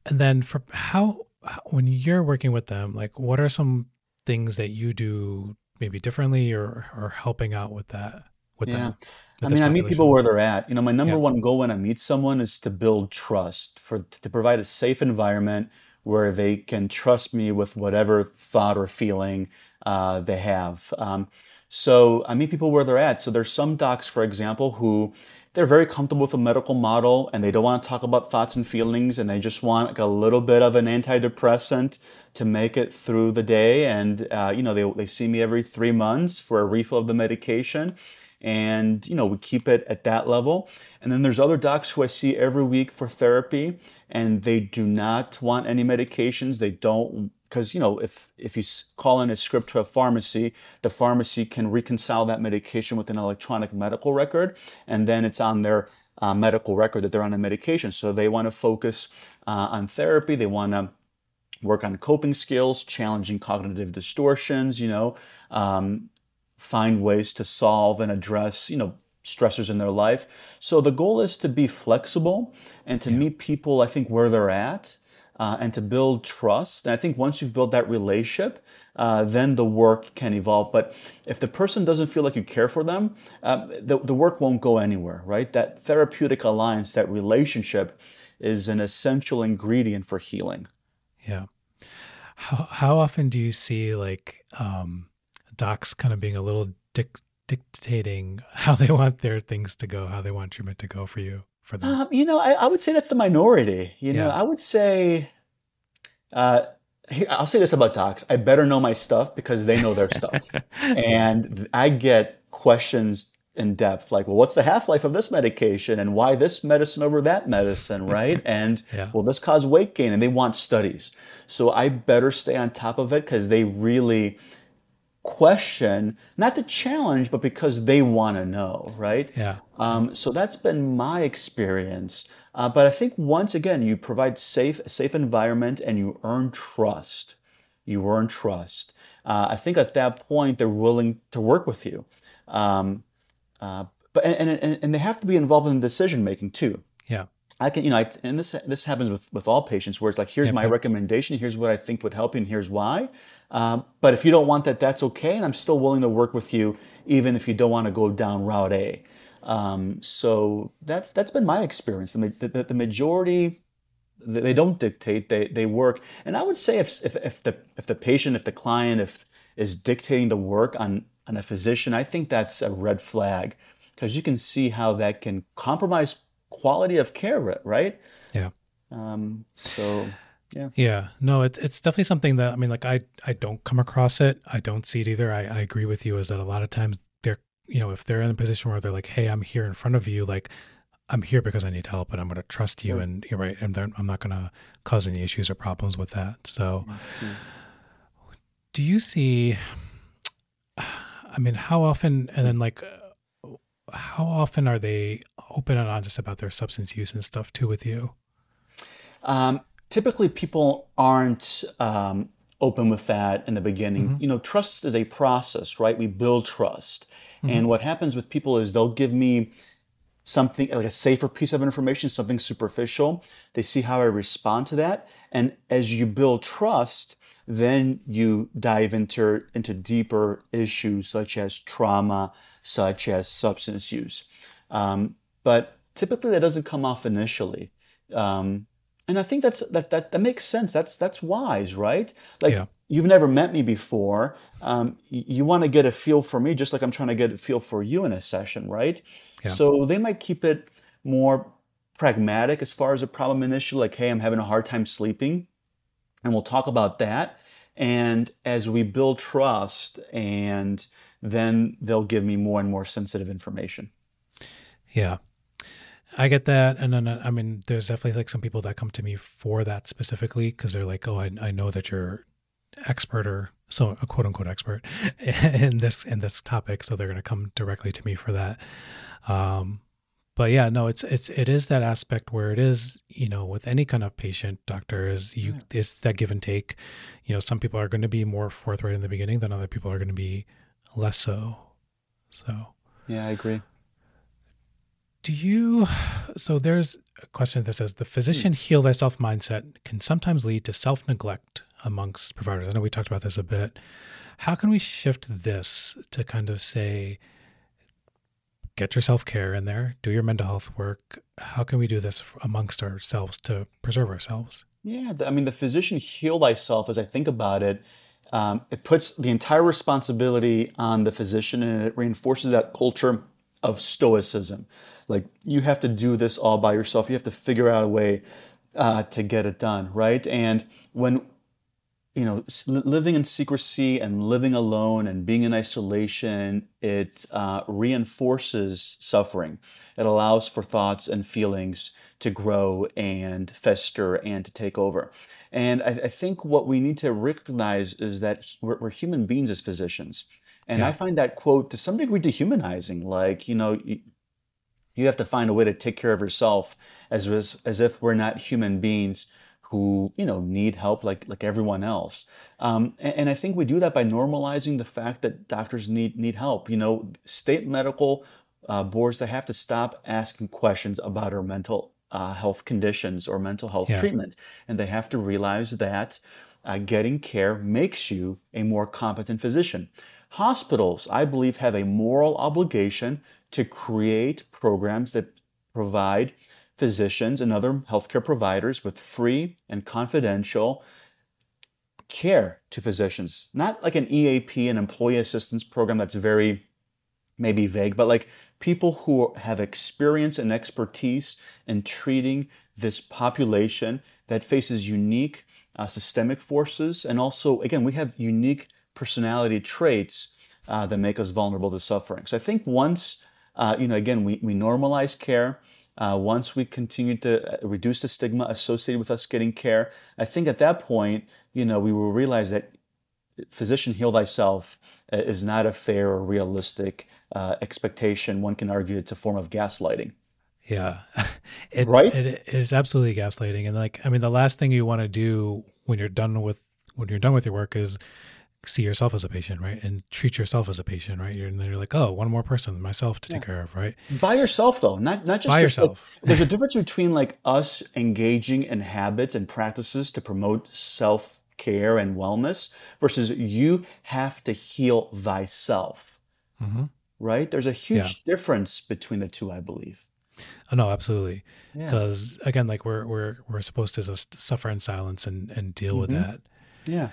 And then for how when you're working with them, like what are some things that you do maybe differently or or helping out with that with Yeah. them? I mean, I meet people where they're at. You know, my number Yeah. one goal when I meet someone is to build trust, for to provide a safe environment where they can trust me with whatever thought or feeling uh, they have. Um, so I meet people where they're at. So there's some docs, for example, who they're very comfortable with a medical model and they don't want to talk about thoughts and feelings and they just want like a little bit of an antidepressant to make it through the day. And uh, you know, they they see me every three months for a refill of the medication and you know we keep it at that level. And then there's other docs who i see every week for therapy and they do not want any medications. They don't because you know if if you call in a script to a pharmacy the pharmacy can reconcile that medication with an electronic medical record and then it's on their uh, medical record that they're on a medication. So they want to focus uh, on therapy. They want to work on coping skills, challenging cognitive distortions, you know, um, find ways to solve and address, you know, stressors in their life. So the goal is to be flexible and to meet people, I think, where they're at. Uh, and to build trust. And I think once you've built that relationship, uh, then the work can evolve. But if the person doesn't feel like you care for them, uh, the, the work won't go anywhere, right? That therapeutic alliance, that relationship is an essential ingredient for healing. Yeah. How how often do you see like um, docs kind of being a little dic- dictating how they want their things to go, how they want treatment to go for you for them? Um, you know, I, I would say that's the minority. You know, I would say, uh, I'll say this about docs: I better know my stuff because they know their stuff, and I get questions in depth like, "Well, what's the half life of this medication, and why this medicine over that medicine, right?" And Yeah. will this cause weight gain? And they want studies, so I better stay on top of it because they really question, not to challenge, but because they want to know, right? Yeah. Um, so that's been my experience. Uh, but I think once again, you provide safe, a safe environment and you earn trust. You earn trust. Uh, I think at that point they're willing to work with you. Um, uh, but and, and, and they have to be involved in the decision making too. Yeah. I can, you know, I, and this this happens with with all patients, where it's like, here's Yeah, my but- recommendation, here's what I think would help you, and here's why. Um, but if you don't want that, that's okay, and I'm still willing to work with you, even if you don't want to go down Route A. Um, so that's that's been my experience. The, the, the majority, they they don't dictate; they they work. And I would say if if, if the if the patient, if the client, if is dictating the work on on a physician, I think that's a red flag because you can see how that can compromise quality of care, right? Yeah. Um, so yeah, Yeah, no, it's it's definitely something that I mean, like I I don't come across it. I don't see it either. I, I agree with you. Is that a lot of times they're you know if they're in a position where they're like, hey, I'm here in front of you, like I'm here because I need help and I'm going to trust you, and you're right, and I'm not going to cause any issues or problems with that. So, do you see? I mean, how often, and then like, how often are they open and honest about their substance use and stuff too with you? Um, typically, people aren't um, open with that in the beginning. You know, trust is a process, right? We build trust. And what happens with people is they'll give me something like a safer piece of information, something superficial. They see how I respond to that. And as you build trust, then you dive into, into deeper issues such as trauma, such as substance use. Um, but typically that doesn't come off initially. Um, and I think that's that, that that makes sense. That's that's wise, right? Like Yeah. you've never met me before. Um, y- you want to get a feel for me, just like I'm trying to get a feel for you in a session, right? Yeah. So they might keep it more pragmatic as far as a problem initially, like, hey, I'm having a hard time sleeping, and we'll talk about that. And as we build trust, and then they'll give me more and more sensitive information. Yeah. I get that. And then, uh, I mean, there's definitely like some people that come to me for that specifically because they're like, oh, I, I know that you're expert or so a quote unquote expert in this, in this topic. So they're going to come directly to me for that. Um, but yeah, no, it's, it's, it is that aspect where it is, you know, with any kind of patient doctor is you, it's that give and take, you know, some people are going to be more forthright in the beginning than other people are going to be less so. So. Yeah, I agree. Do you? So there's a question that says the physician heal thyself mindset can sometimes lead to self neglect amongst providers. I know we talked about this a bit. How can we shift this to kind of say, get your self care in there, do your mental health work? How can we do this amongst ourselves to preserve ourselves? Yeah, the- I mean, the physician heal thyself, as I think about it, um, it puts the entire responsibility on the physician and it reinforces that culture of stoicism. Like, you have to do this all by yourself. You have to figure out a way uh, to get it done, right? And when you know, living in secrecy and living alone and being in isolation, it uh, reinforces suffering. It allows for thoughts and feelings to grow and fester and to take over. And I, I think what we need to recognize is that we're, we're human beings as physicians. And I find that quote to some degree dehumanizing. Like, you know, you, you have to find a way to take care of yourself as, as, as if we're not human beings who you know need help like like everyone else um, and, and i think we do that by normalizing the fact that doctors need need help you know state medical uh, boards they have to stop asking questions about our mental uh, health conditions or mental health Yeah. treatment and they have to realize that uh, getting care makes you a more competent physician hospitals i believe have a moral obligation to create programs that provide physicians and other healthcare providers with free and confidential care to physicians, not like an EAP, an employee assistance program that's very maybe vague, but like people who have experience and expertise in treating this population that faces unique uh, systemic forces. And also, again, we have unique personality traits uh, that make us vulnerable to suffering. So I think once, uh, you know, again, we, we normalize care, uh, once we continue to uh, reduce the stigma associated with us getting care, I think at that point, you know, we will realize that physician heal thyself uh, is not a fair or realistic uh, expectation. One can argue it's a form of gaslighting. Yeah, it's, right. It is absolutely gaslighting, and like I mean, the last thing you want to do when you're done with when you're done with your work is see yourself as a patient, right? And treat yourself as a patient, right? You're, and then you're like, oh, one more person, myself to yeah. take care of, right? By yourself, though, not not just by yourself. Like, there's a difference between like us engaging in habits and practices to promote self care and wellness versus you have to heal thyself, mm-hmm. right? There's a huge yeah. difference between the two, I believe. Oh, no, absolutely. Because yeah. again, like we're we're we're supposed to just suffer in silence and and deal mm-hmm. with that. Yeah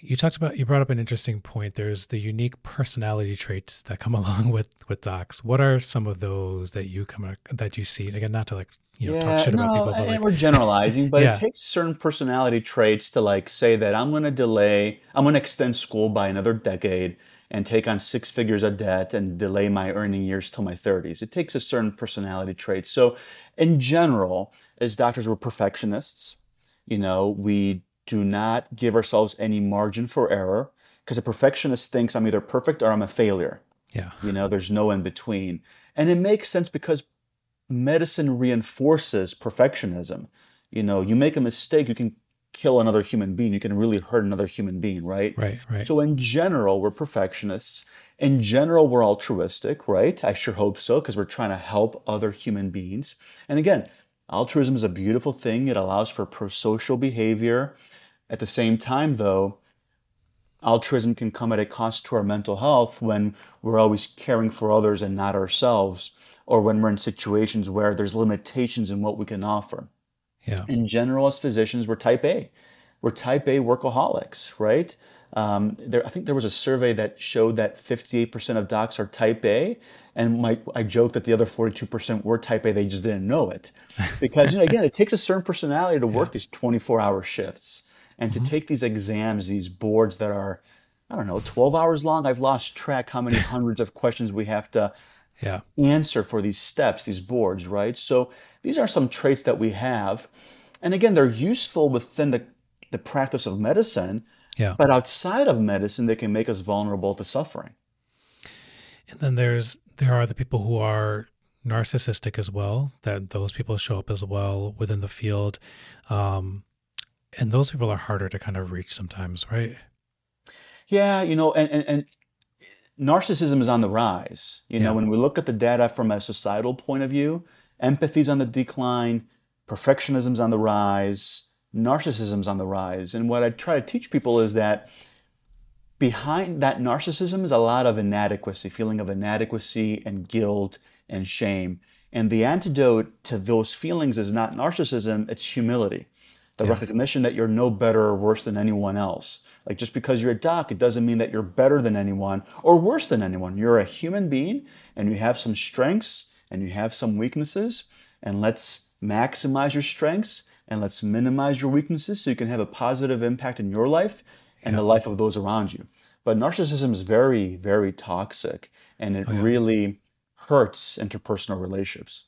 you talked about you brought up an interesting point. There's the unique personality traits that come along with with docs. What are some of those that you come that you see? Again not to like you know yeah, talk shit no, about people but like, we're generalizing but yeah. it takes certain personality traits to like say that i'm going to delay i'm going to extend school by another decade and take on six figures of debt and delay my earning years till my 30s it takes a certain personality trait. So in general as doctors we're perfectionists. You know we do not give ourselves any margin for error because a perfectionist thinks I'm either perfect or I'm a failure. Yeah. You know, there's no in between. And it makes sense because medicine reinforces perfectionism. You know, you make a mistake, you can kill another human being, you can really hurt another human being, right? Right, right. So in general, we're perfectionists. In general, we're altruistic, right? I sure hope so because we're trying to help other human beings. And again, altruism is a beautiful thing. It allows for pro-social behavior. At the same time, though, altruism can come at a cost to our mental health when we're always caring for others and not ourselves, or when we're in situations where there's limitations in what we can offer. Yeah. In general, as physicians, we're type A. We're type A workaholics, right? Um, there, I think there was a survey that showed that 58% of docs are type A, and my, I joke that the other 42% were type A, they just didn't know it. Because, you know, again, it takes a certain personality to work yeah. these 24 hour shifts and mm-hmm. to take these exams, these boards that are, I don't know, 12 hours long. I've lost track how many hundreds of questions we have to yeah. answer for these steps, these boards, right? So these are some traits that we have. And again, they're useful within the, the practice of medicine, yeah. but outside of medicine, they can make us vulnerable to suffering. And then there's there are the people who are narcissistic as well. That those people show up as well within the field. Um, and those people are harder to kind of reach sometimes, right? Yeah, you know, and, and, and narcissism is on the rise. You know, when we look at the data from a societal point of view, empathy's on the decline, perfectionism's on the rise, narcissism's on the rise. And what I try to teach people is that behind that narcissism is a lot of inadequacy, feeling of inadequacy and guilt and shame. And the antidote to those feelings is not narcissism, it's humility the yeah. recognition that you're no better or worse than anyone else. Like just because you're a doc, it doesn't mean that you're better than anyone or worse than anyone. You're a human being and you have some strengths and you have some weaknesses. And let's maximize your strengths and let's minimize your weaknesses so you can have a positive impact in your life and yeah. the life of those around you. But narcissism is very, very toxic and it oh, yeah. really hurts interpersonal relationships.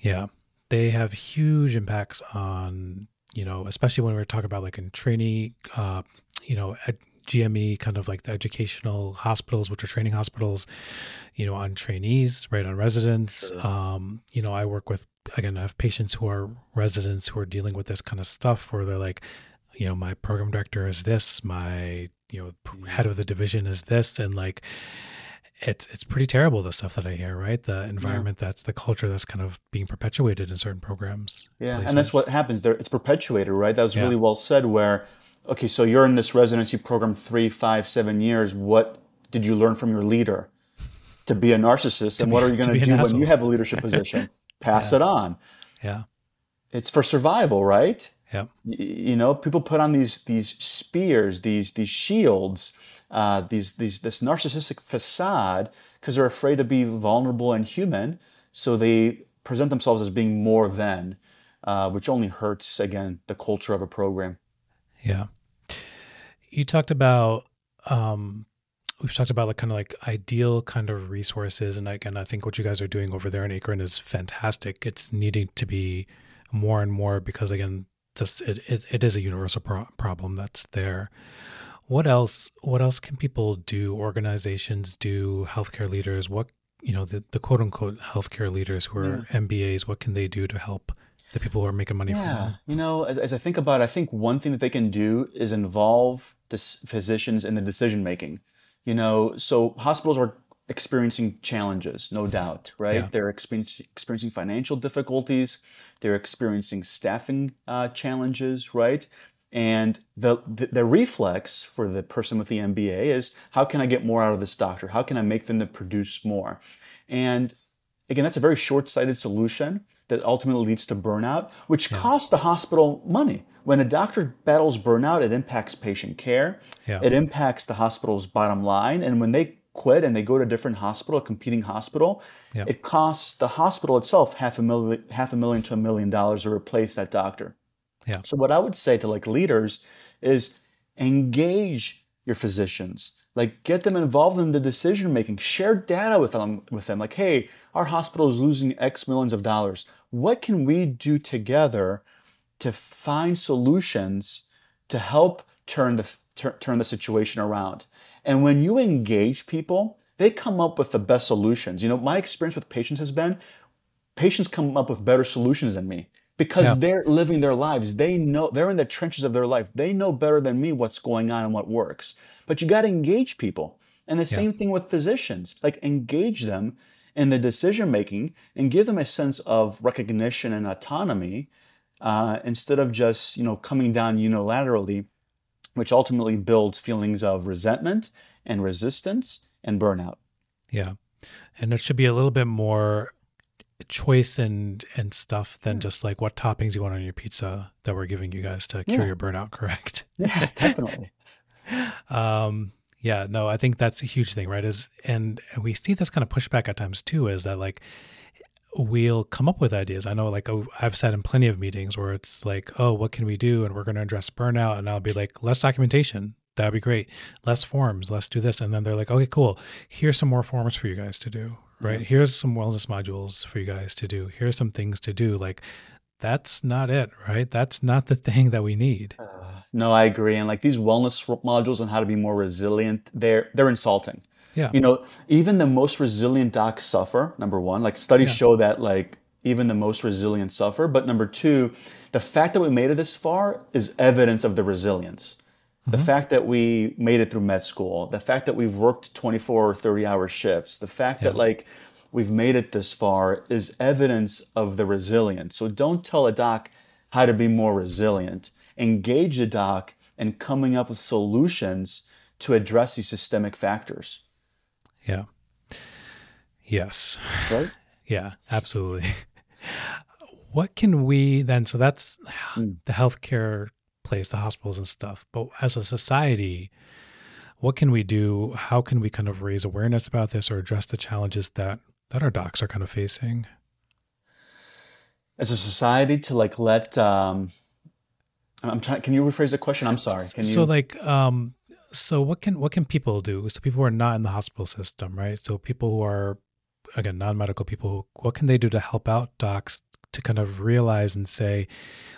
Yeah they have huge impacts on you know especially when we're talking about like in trainee uh, you know ed, GME kind of like the educational hospitals, which are training hospitals, you know, on trainees, right, on residents. Sure. Um, you know, I work with again, I have patients who are residents who are dealing with this kind of stuff where they're like, you know, my program director is this, my you know, head of the division is this, and like it's it's pretty terrible the stuff that I hear, right? The environment yeah. that's the culture that's kind of being perpetuated in certain programs. Yeah, places. and that's what happens there. It's perpetuated, right? That was yeah. really well said. Where, okay, so you're in this residency program three, five, seven years. What did you learn from your leader? To be a narcissist, and be, what are you going to do when you have a leadership position? Pass yeah. it on. Yeah, it's for survival, right? Yeah. You know, people put on these these spears, these these shields, uh, these these this narcissistic facade because they're afraid to be vulnerable and human. So they present themselves as being more than, uh, which only hurts again the culture of a program. Yeah. You talked about um, we've talked about like kind of like ideal kind of resources and again i think what you guys are doing over there in akron is fantastic it's needing to be more and more because again just it, it, it is a universal pro- problem that's there what else what else can people do organizations do healthcare leaders what you know the, the quote unquote healthcare leaders who are yeah. mbas what can they do to help the people who are making money yeah. from them you know as, as i think about it i think one thing that they can do is involve the physicians in the decision making you know, so hospitals are experiencing challenges, no doubt, right? Yeah. They're experiencing, experiencing financial difficulties, they're experiencing staffing uh, challenges, right? And the, the, the reflex for the person with the MBA is how can I get more out of this doctor? How can I make them to produce more? And again, that's a very short-sighted solution that ultimately leads to burnout, which yeah. costs the hospital money. When a doctor battles burnout, it impacts patient care. Yeah. It impacts the hospital's bottom line. And when they quit and they go to a different hospital, a competing hospital, yeah. it costs the hospital itself half a million, half a million to a million dollars to replace that doctor. Yeah. So what I would say to like leaders is engage your physicians. Like get them involved in the decision making share data with them with them. Like hey our hospital is losing x millions of dollars. What can we do together to find solutions to help turn the turn the situation around? And when you engage people they come up with the best solutions. You know my experience with patients has been patients come up with better solutions than me because yeah. they're living their lives. They know they're in the trenches of their life. They know better than me what's going on and what works. But you got to engage people. And the yeah. same thing with physicians. Like engage them in the decision making and give them a sense of recognition and autonomy uh, instead of just you know coming down unilaterally, which ultimately builds feelings of resentment and resistance and burnout. Yeah, and it should be a little bit more choice and and stuff than just like what toppings you want on your pizza that we're giving you guys to cure yeah. your burnout correct? Yeah definitely. Um yeah no i think that's a huge thing right is and we see this kind of pushback at times too is that like we'll come up with ideas. I know like oh, i've sat in plenty of meetings where it's like oh what can we do? And we're going to address burnout and i'll be like less documentation. That'd be great. Less forms. Let's do this. And then they're like okay cool. Here's some more forms for you guys to do right? Here's some wellness modules for you guys to do. Here's some things to do. Like, that's not it, right? That's not the thing that we need. Uh, no, I agree. And like these wellness modules on how to be more resilient, they're they're insulting. Yeah. You know, even the most resilient docs suffer. Number one, like studies yeah. show that like even the most resilient suffer. But number two, the fact that we made it this far is evidence of the resilience. The mm-hmm. fact that we made it through med school, the fact that we've worked 24 or 30 hour shifts, the fact yeah. that like we've made it this far is evidence of the resilience. So don't tell a doc how to be more resilient. Engage a doc in coming up with solutions to address these systemic factors. Yeah. Yes. Right? Yeah, absolutely. what can we then? So that's mm. the healthcare place, the hospitals and stuff. But as a society, what can we do? How can we kind of raise awareness about this or address the challenges that that our docs are kind of facing? As a society, to like let um, I'm trying. Can you rephrase the question? I'm sorry. Can you? So like um, so what can what can people do? So people who are not in the hospital system, right? So people who are again non-medical people, what can they do to help out docs to kind of realize and say,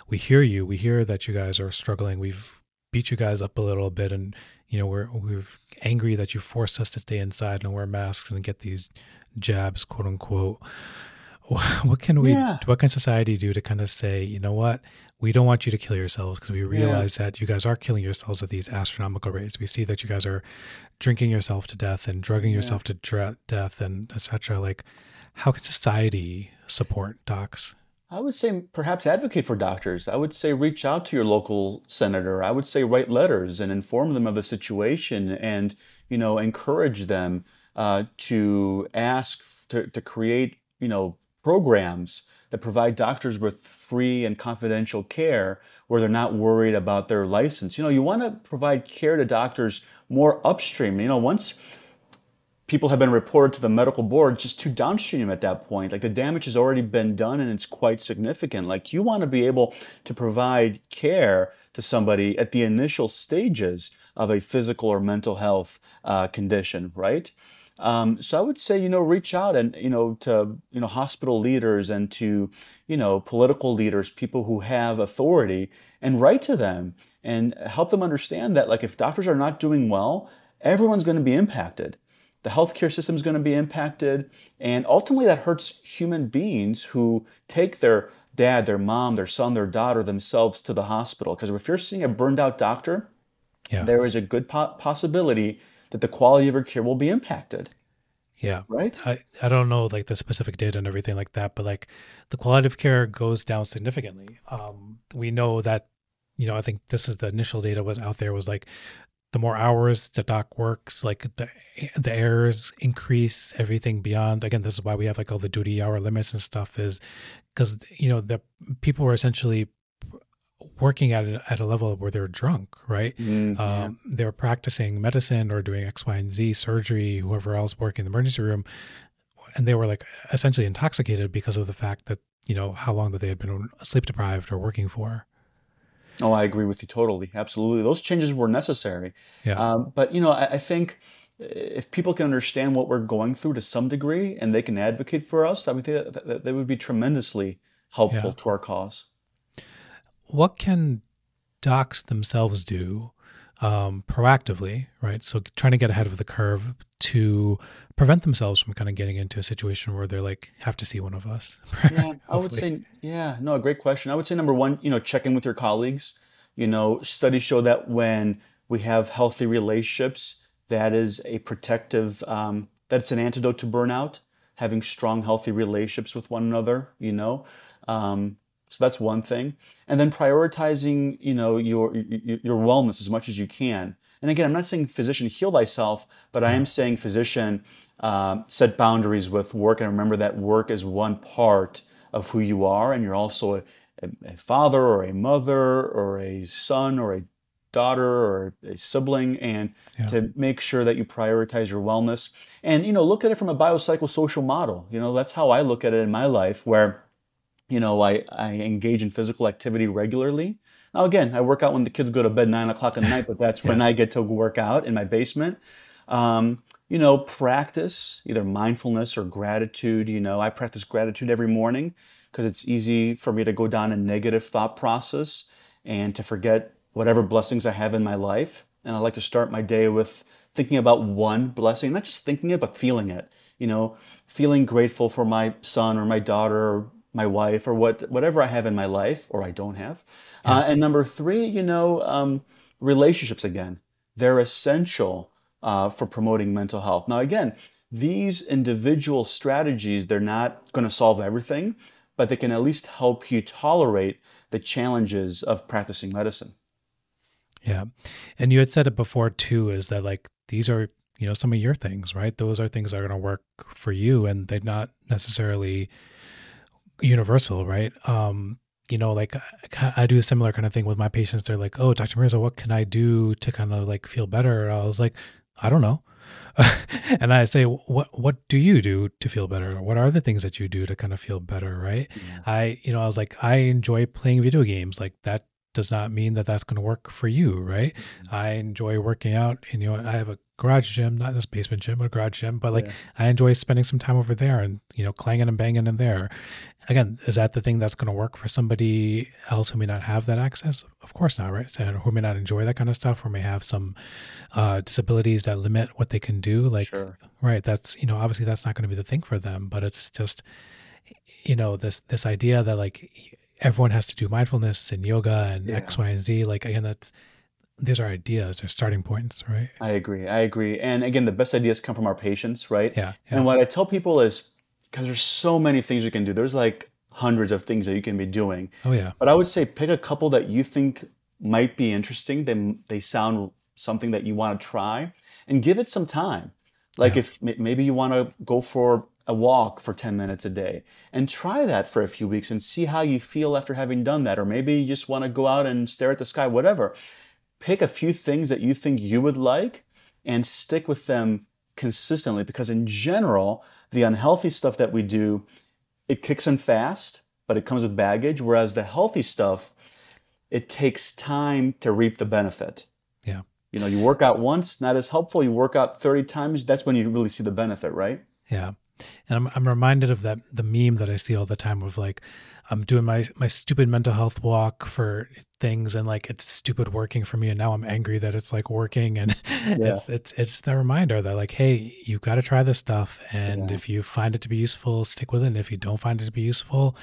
we hear you. We hear that you guys are struggling. We've beat you guys up a little bit, and you know we're we're angry that you forced us to stay inside and wear masks and get these jabs, quote unquote. What can we? Yeah. What can society do to kind of say, you know what? We don't want you to kill yourselves because we realize yeah. that you guys are killing yourselves at these astronomical rates. We see that you guys are drinking yourself to death and drugging yeah. yourself to dre- death and etc. Like, how can society support docs? I would say perhaps advocate for doctors. I would say reach out to your local senator. I would say write letters and inform them of the situation and, you know, encourage them uh, to ask to, to create, you know, programs that provide doctors with free and confidential care where they're not worried about their license. You know, you want to provide care to doctors more upstream. You know, once people have been reported to the medical board just too downstream at that point. Like the damage has already been done and it's quite significant. Like you want to be able to provide care to somebody at the initial stages of a physical or mental health uh, condition, right? Um, so I would say, you know, reach out and, you know, to, you know, hospital leaders and to, you know, political leaders, people who have authority and write to them and help them understand that, like, if doctors are not doing well, everyone's going to be impacted the healthcare system is going to be impacted. And ultimately, that hurts human beings who take their dad, their mom, their son, their daughter themselves to the hospital. Because if you're seeing a burned out doctor, yeah. there is a good po- possibility that the quality of your care will be impacted. Yeah. Right. I, I don't know like the specific data and everything like that, but like the quality of care goes down significantly. Um, we know that, you know, I think this is the initial data was out there was like the more hours the doc works, like the the errors increase, everything beyond. Again, this is why we have like all the duty hour limits and stuff, is because you know the people were essentially working at a, at a level where they're drunk, right? Mm, um, they're practicing medicine or doing X, Y, and Z surgery, whoever else working in the emergency room, and they were like essentially intoxicated because of the fact that you know how long that they had been sleep deprived or working for. Oh, I agree with you totally. Absolutely. Those changes were necessary. Yeah. Um, but, you know, I, I, think if people can understand what we're going through to some degree and they can advocate for us, I would think that, that, that would be tremendously helpful yeah. to our cause. What can docs themselves do um, proactively, right? So trying to get ahead of the curve to prevent themselves from kind of getting into a situation where they're like have to see one of us. yeah, I would say, yeah, no, great question. I would say number one, you know, check in with your colleagues. You know, studies show that when we have healthy relationships, that is a protective, um, that's an antidote to burnout. Having strong, healthy relationships with one another. You know. Um, so that's one thing. And then prioritizing, you know, your, your wellness as much as you can. And again, I'm not saying physician heal thyself, but I am mm-hmm. saying physician uh, set boundaries with work and remember that work is one part of who you are, and you're also a, a father or a mother or a son or a daughter or a sibling and yeah. to make sure that you prioritize your wellness and you know look at it from a biopsychosocial model you know that's how i look at it in my life where you know, I, I engage in physical activity regularly. Now, again, I work out when the kids go to bed nine o'clock at night, but that's yeah. when I get to work out in my basement. Um, you know, practice either mindfulness or gratitude. You know, I practice gratitude every morning because it's easy for me to go down a negative thought process and to forget whatever blessings I have in my life. And I like to start my day with thinking about one blessing, not just thinking it, but feeling it. You know, feeling grateful for my son or my daughter or my wife or what whatever I have in my life or I don't have. Yeah. Uh, and number three, you know, um, relationships again. They're essential uh, for promoting mental health. Now, again, these individual strategies, they're not going to solve everything, but they can at least help you tolerate the challenges of practicing medicine. Yeah. And you had said it before too, is that like these are, you know, some of your things, right? Those are things that are going to work for you and they're not necessarily universal, right? Um, you know, like I do a similar kind of thing with my patients. They're like, "Oh, Dr. Mirza, what can I do to kind of like feel better?" I was like, "I don't know." and I say, "What what do you do to feel better? What are the things that you do to kind of feel better?" Right? Yeah. I, you know, I was like, I enjoy playing video games. Like that does not mean that that's going to work for you, right? Mm-hmm. I enjoy working out, and you know, I have a garage gym, not this basement gym, but garage gym. But like, yeah. I enjoy spending some time over there and you know, clanging and banging in there. Again, is that the thing that's going to work for somebody else who may not have that access? Of course not, right? So, who may not enjoy that kind of stuff, or may have some uh, disabilities that limit what they can do. Like, sure. right? That's you know, obviously that's not going to be the thing for them. But it's just, you know, this this idea that like everyone has to do mindfulness and yoga and yeah. X, Y, and Z. Like again, that's these are ideas or starting points, right? I agree. I agree. And again, the best ideas come from our patients, right? Yeah. yeah. And what I tell people is because there's so many things you can do. There's like hundreds of things that you can be doing. Oh yeah. But I would say pick a couple that you think might be interesting. They they sound something that you want to try, and give it some time. Like yeah. if maybe you want to go for a walk for 10 minutes a day and try that for a few weeks and see how you feel after having done that. Or maybe you just want to go out and stare at the sky, whatever. Pick a few things that you think you would like and stick with them consistently because, in general, the unhealthy stuff that we do, it kicks in fast, but it comes with baggage. Whereas the healthy stuff, it takes time to reap the benefit. Yeah. You know, you work out once, not as helpful. You work out 30 times, that's when you really see the benefit, right? Yeah. And I'm, I'm reminded of that the meme that I see all the time of like I'm doing my my stupid mental health walk for things and like it's stupid working for me and now I'm angry that it's like working and yeah. it's it's it's the reminder that like hey you've got to try this stuff and yeah. if you find it to be useful stick with it and if you don't find it to be useful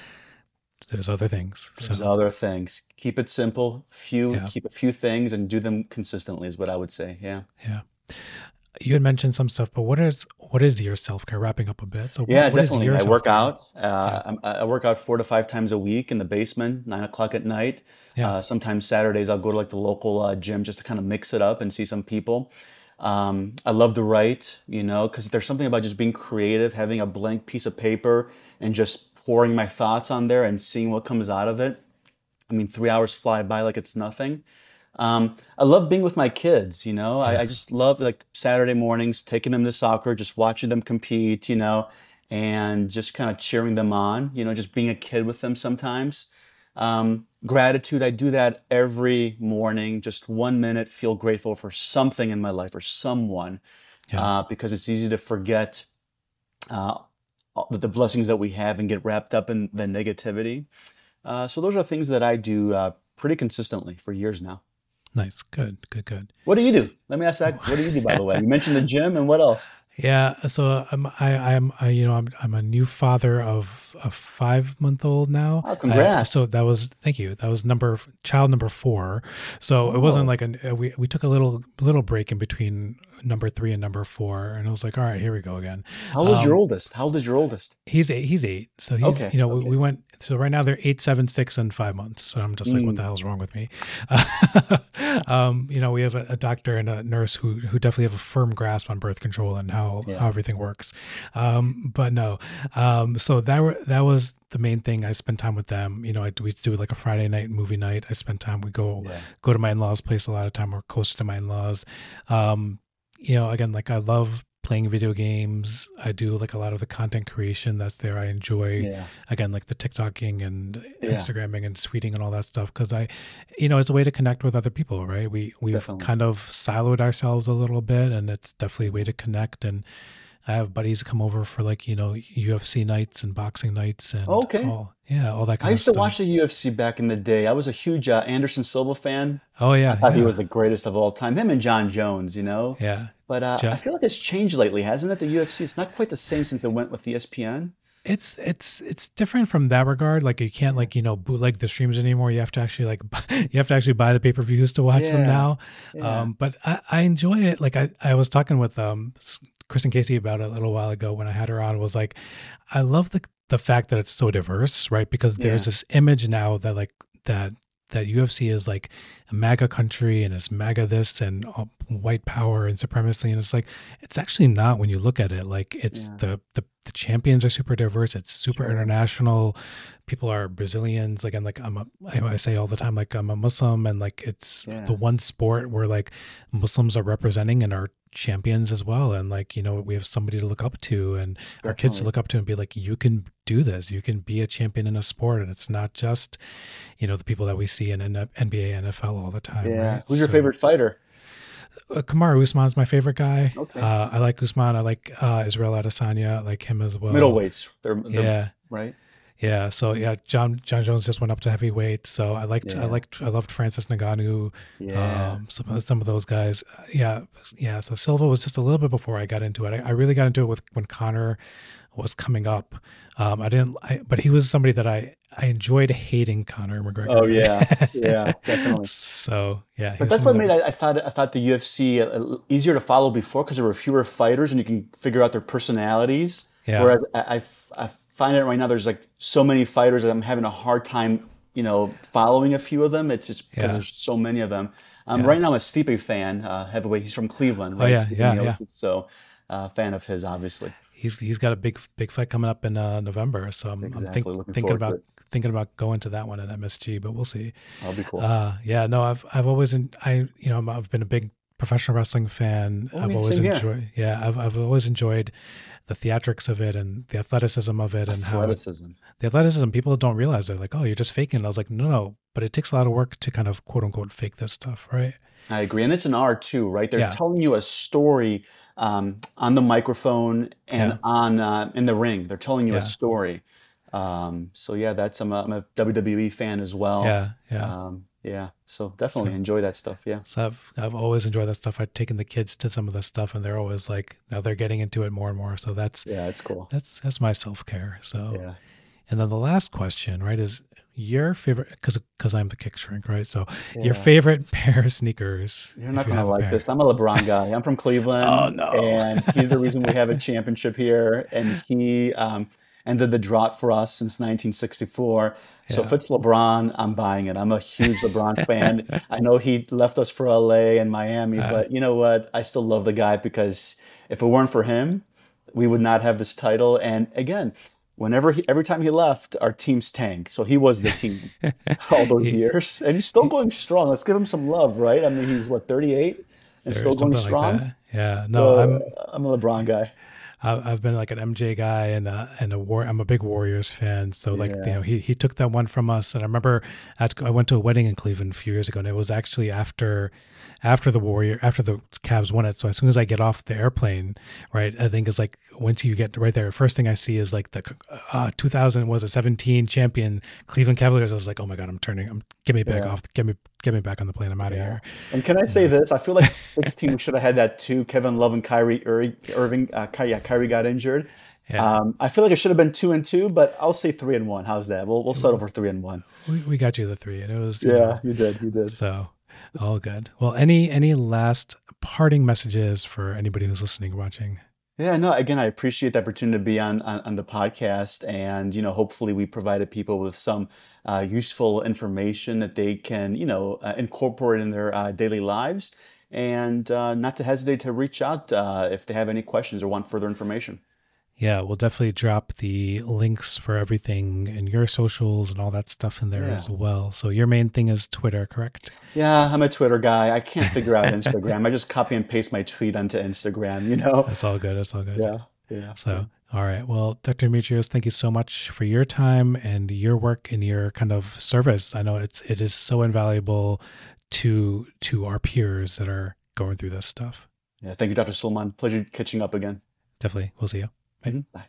there's other things there's so. other things keep it simple few yeah. keep a few things and do them consistently is what I would say yeah yeah you had mentioned some stuff, but what is what is your self care? Wrapping up a bit. So yeah, what, definitely. I work out. Uh, yeah. I work out four to five times a week in the basement, nine o'clock at night. Yeah. Uh, sometimes Saturdays I'll go to like the local uh, gym just to kind of mix it up and see some people. Um, I love to write, you know, because there's something about just being creative, having a blank piece of paper and just pouring my thoughts on there and seeing what comes out of it. I mean, three hours fly by like it's nothing. Um, I love being with my kids, you know. I, I, just love like Saturday mornings, taking them to soccer, just watching them compete, you know, and just kind of cheering them on, you know, just being a kid with them sometimes. Um, gratitude, I do that every morning, just one minute, feel grateful for something in my life or someone, yeah. uh, because it's easy to forget uh, the blessings that we have and get wrapped up in the negativity. Uh, so those are things that I do uh, pretty consistently for years now. Nice. Good. Good. Good. What do you do? Let me ask that. What do you do, by the way? You mentioned the gym, and what else? Yeah. So I'm. I, I'm. I, you know. I'm. I'm a new father of a five month old now. Oh, congrats! so that was. Thank you. That was number child number four. So oh. it wasn't oh. like a. We we took a little little break in between number three and number four, and I was like, all right, here we go again. How old is um, your oldest? How old is your oldest? He's eight. He's eight. So he's okay, you know okay. we, we, went. So right now they're eight, seven, six, and five months. So I'm just like, mm. what the hell's wrong with me? um, you know, we have a, a, doctor and a nurse who who definitely have a firm grasp on birth control and how yeah. how everything works. Um, but no, um, so that were that was the main thing. I spend time with them. You know, I we do like a Friday night movie night. I spend time. We go yeah. go to my in laws' place a lot of time. We're close to my in laws. Um, you know, again, like I love playing video games. I do like a lot of the content creation that's there. I enjoy yeah. again like the TikToking and yeah. Instagramming and tweeting and all that stuff because I, you know, it's a way to connect with other people, right? We we've definitely. kind of siloed ourselves a little bit, and it's definitely a way to connect. And I have buddies come over for like you know UFC nights and boxing nights and okay, all, yeah, all that. kind of stuff. I used to watch the UFC back in the day. I was a huge uh, Anderson Silva fan. Oh yeah, I thought yeah. he was the greatest of all time. Him and Jon Jones, you know. Yeah, but uh, I feel like it's changed lately, hasn't it? The UFC, it's not quite the same since it went with the ESPN. It's it's it's different from that regard. Like you can't like you know bootleg the streams anymore. You have to actually like you have to actually buy the pay per views to watch yeah. them now. Yeah. Um, but I, I enjoy it. Like I, I was talking with um Kristen Casey about it a little while ago when I had her on. Was like, I love the the fact that it's so diverse, right? Because there's yeah. this image now that like that that UFC is like a MAGA country and it's MAGA this and uh, white power and supremacy. And it's like, it's actually not when you look at it. Like, it's yeah. the, the, the, champions are super diverse. It's super sure. international. People are Brazilians. Like, I'm like, I'm a, I say all the time, like, I'm a Muslim and like, it's yeah. the one sport where like Muslims are representing and are champions as well and like you know we have somebody to look up to and Definitely. our kids to look up to and be like you can do this you can be a champion in a sport and it's not just you know the people that we see in nba nfl all the time yeah right? who's your favorite fighter uh, Kamaru Usman's my favorite guy. Okay. Uh, I like Usman. I like uh, Israel Adesanya. I like him as well. Middleweights. They're, they're, yeah. Right. Yeah, so yeah, John Jon Jones just went up to heavyweight. So I liked yeah. I liked I loved Francis Ngannou. Yeah, um, some some of those guys. Yeah, yeah. So Silva was just a little bit before I got into it. I, I really got into it with when Conor was coming up. Um, I didn't, I, but he was somebody that I I enjoyed hating Conor McGregor. Oh yeah, yeah, definitely. so yeah, but that's what made I, I, thought I thought the UFC uh, easier to follow before because there were fewer fighters and you can figure out their personalities. Yeah. Whereas I, I, I find it right now there's like so many fighters that I'm having a hard time, you know, following a few of them. It's just because yeah. there's so many of them. Um, yeah. Right now, I'm a Stipe fan, uh, heavyweight. He's from Cleveland, oh, right? Oh, yeah, yeah, yeah. So uh, fan of his, obviously. He's he's got a big big fight coming up in uh, November, so I'm, Exactly, I'm think, thinking about thinking about going to that one at MSG, but we'll see. That'll be cool. Uh, yeah, no, I've I've always en- I you know I've been a big professional wrestling fan. Oh, I've always enjoyed yeah I've I've always enjoyed the theatrics of it and the athleticism of it and how it, the athleticism people don't realize they're like oh you're just faking it. I was like no no but it takes a lot of work to kind of quote unquote fake this stuff right I agree, and it's an art too, right? They're Yeah. telling you a story um, on the microphone and Yeah. on uh, in the ring. They're telling you Yeah. a story. Um, so yeah, that's I'm a, I'm a WWE fan as well. yeah yeah Um, yeah. So definitely enjoy that stuff. Yeah. So I've I've always enjoyed that stuff. I've taken the kids to some of this stuff, and they're always like now they're getting into it more and more. So that's Yeah, it's cool. that's that's my self care. So Yeah. and then the last question, right, is your favorite because because I'm the kick shrink, right? So your favorite pair of sneakers. You're not you gonna like this. I'm a LeBron guy. I'm from Cleveland. Oh, no. And he's the reason we have a championship here. And he um, ended the drought for us since 1964. So Yeah. if it's LeBron, I'm buying it. I'm a huge LeBron fan. I know he left us for LA and Miami, Uh. but you know what? I still love the guy because if it weren't for him, we would not have this title. And again, whenever he, every time he left, our team's tank. So he was the team all those years, and he's still going strong. Let's give him some love, right? I mean, he's what 38 and still going something like strong. Yeah, no, So, I'm I'm a LeBron guy. I've been like an MJ guy and a, and a war. I'm a big Warriors fan. So like you know he he took that one from us. And I remember at, I went to a wedding in Cleveland a few years ago, and it was actually after after the Warrior after the Cavs won it. So as soon as I get off the airplane, right, I think it's like once you get right there, first thing I see is like the uh, 2000 was a 17 champion Cleveland Cavaliers. I was like, oh my god, I'm turning. I'm get me back Yeah. off. Get me get me back on the plane. I'm out of Yeah. here. And can I say this? I feel like 16 should have had that too. Kevin Love and Kyrie Irving. Uh, Ky- yeah, Kyrie got injured. Yeah. Um, I feel like it should have been two and two, but I'll say three and one. How's that? We'll we'll settle for three and one. We, we got you the three, and it was you Yeah, know, you did. You did. So, all good. Well, any any last parting messages for anybody who's listening, or watching? Yeah, no, again, I appreciate the opportunity to be on, on, on the podcast. And, you know, hopefully we provided people with some uh, useful information that they can, you know, uh, incorporate in their uh, daily lives. And uh, not to hesitate to reach out uh, if they have any questions or want further information. Yeah, we'll definitely drop the links for everything and your socials and all that stuff in there Yeah. as well. So your main thing is Twitter, correct? Yeah, I'm a Twitter guy. I can't figure out Instagram. I just copy and paste my tweet onto Instagram, you know? That's all good. That's all good. Yeah, yeah. So, all right. Well, Dr. Dimitrios, thank you so much for your time and your work and your kind of service. I know it's it is so invaluable to to our peers that are going through this stuff. Yeah, thank you, Dr. Sulman. Pleasure catching up again. Definitely. We'll see you. Bye. Mhm. Bye.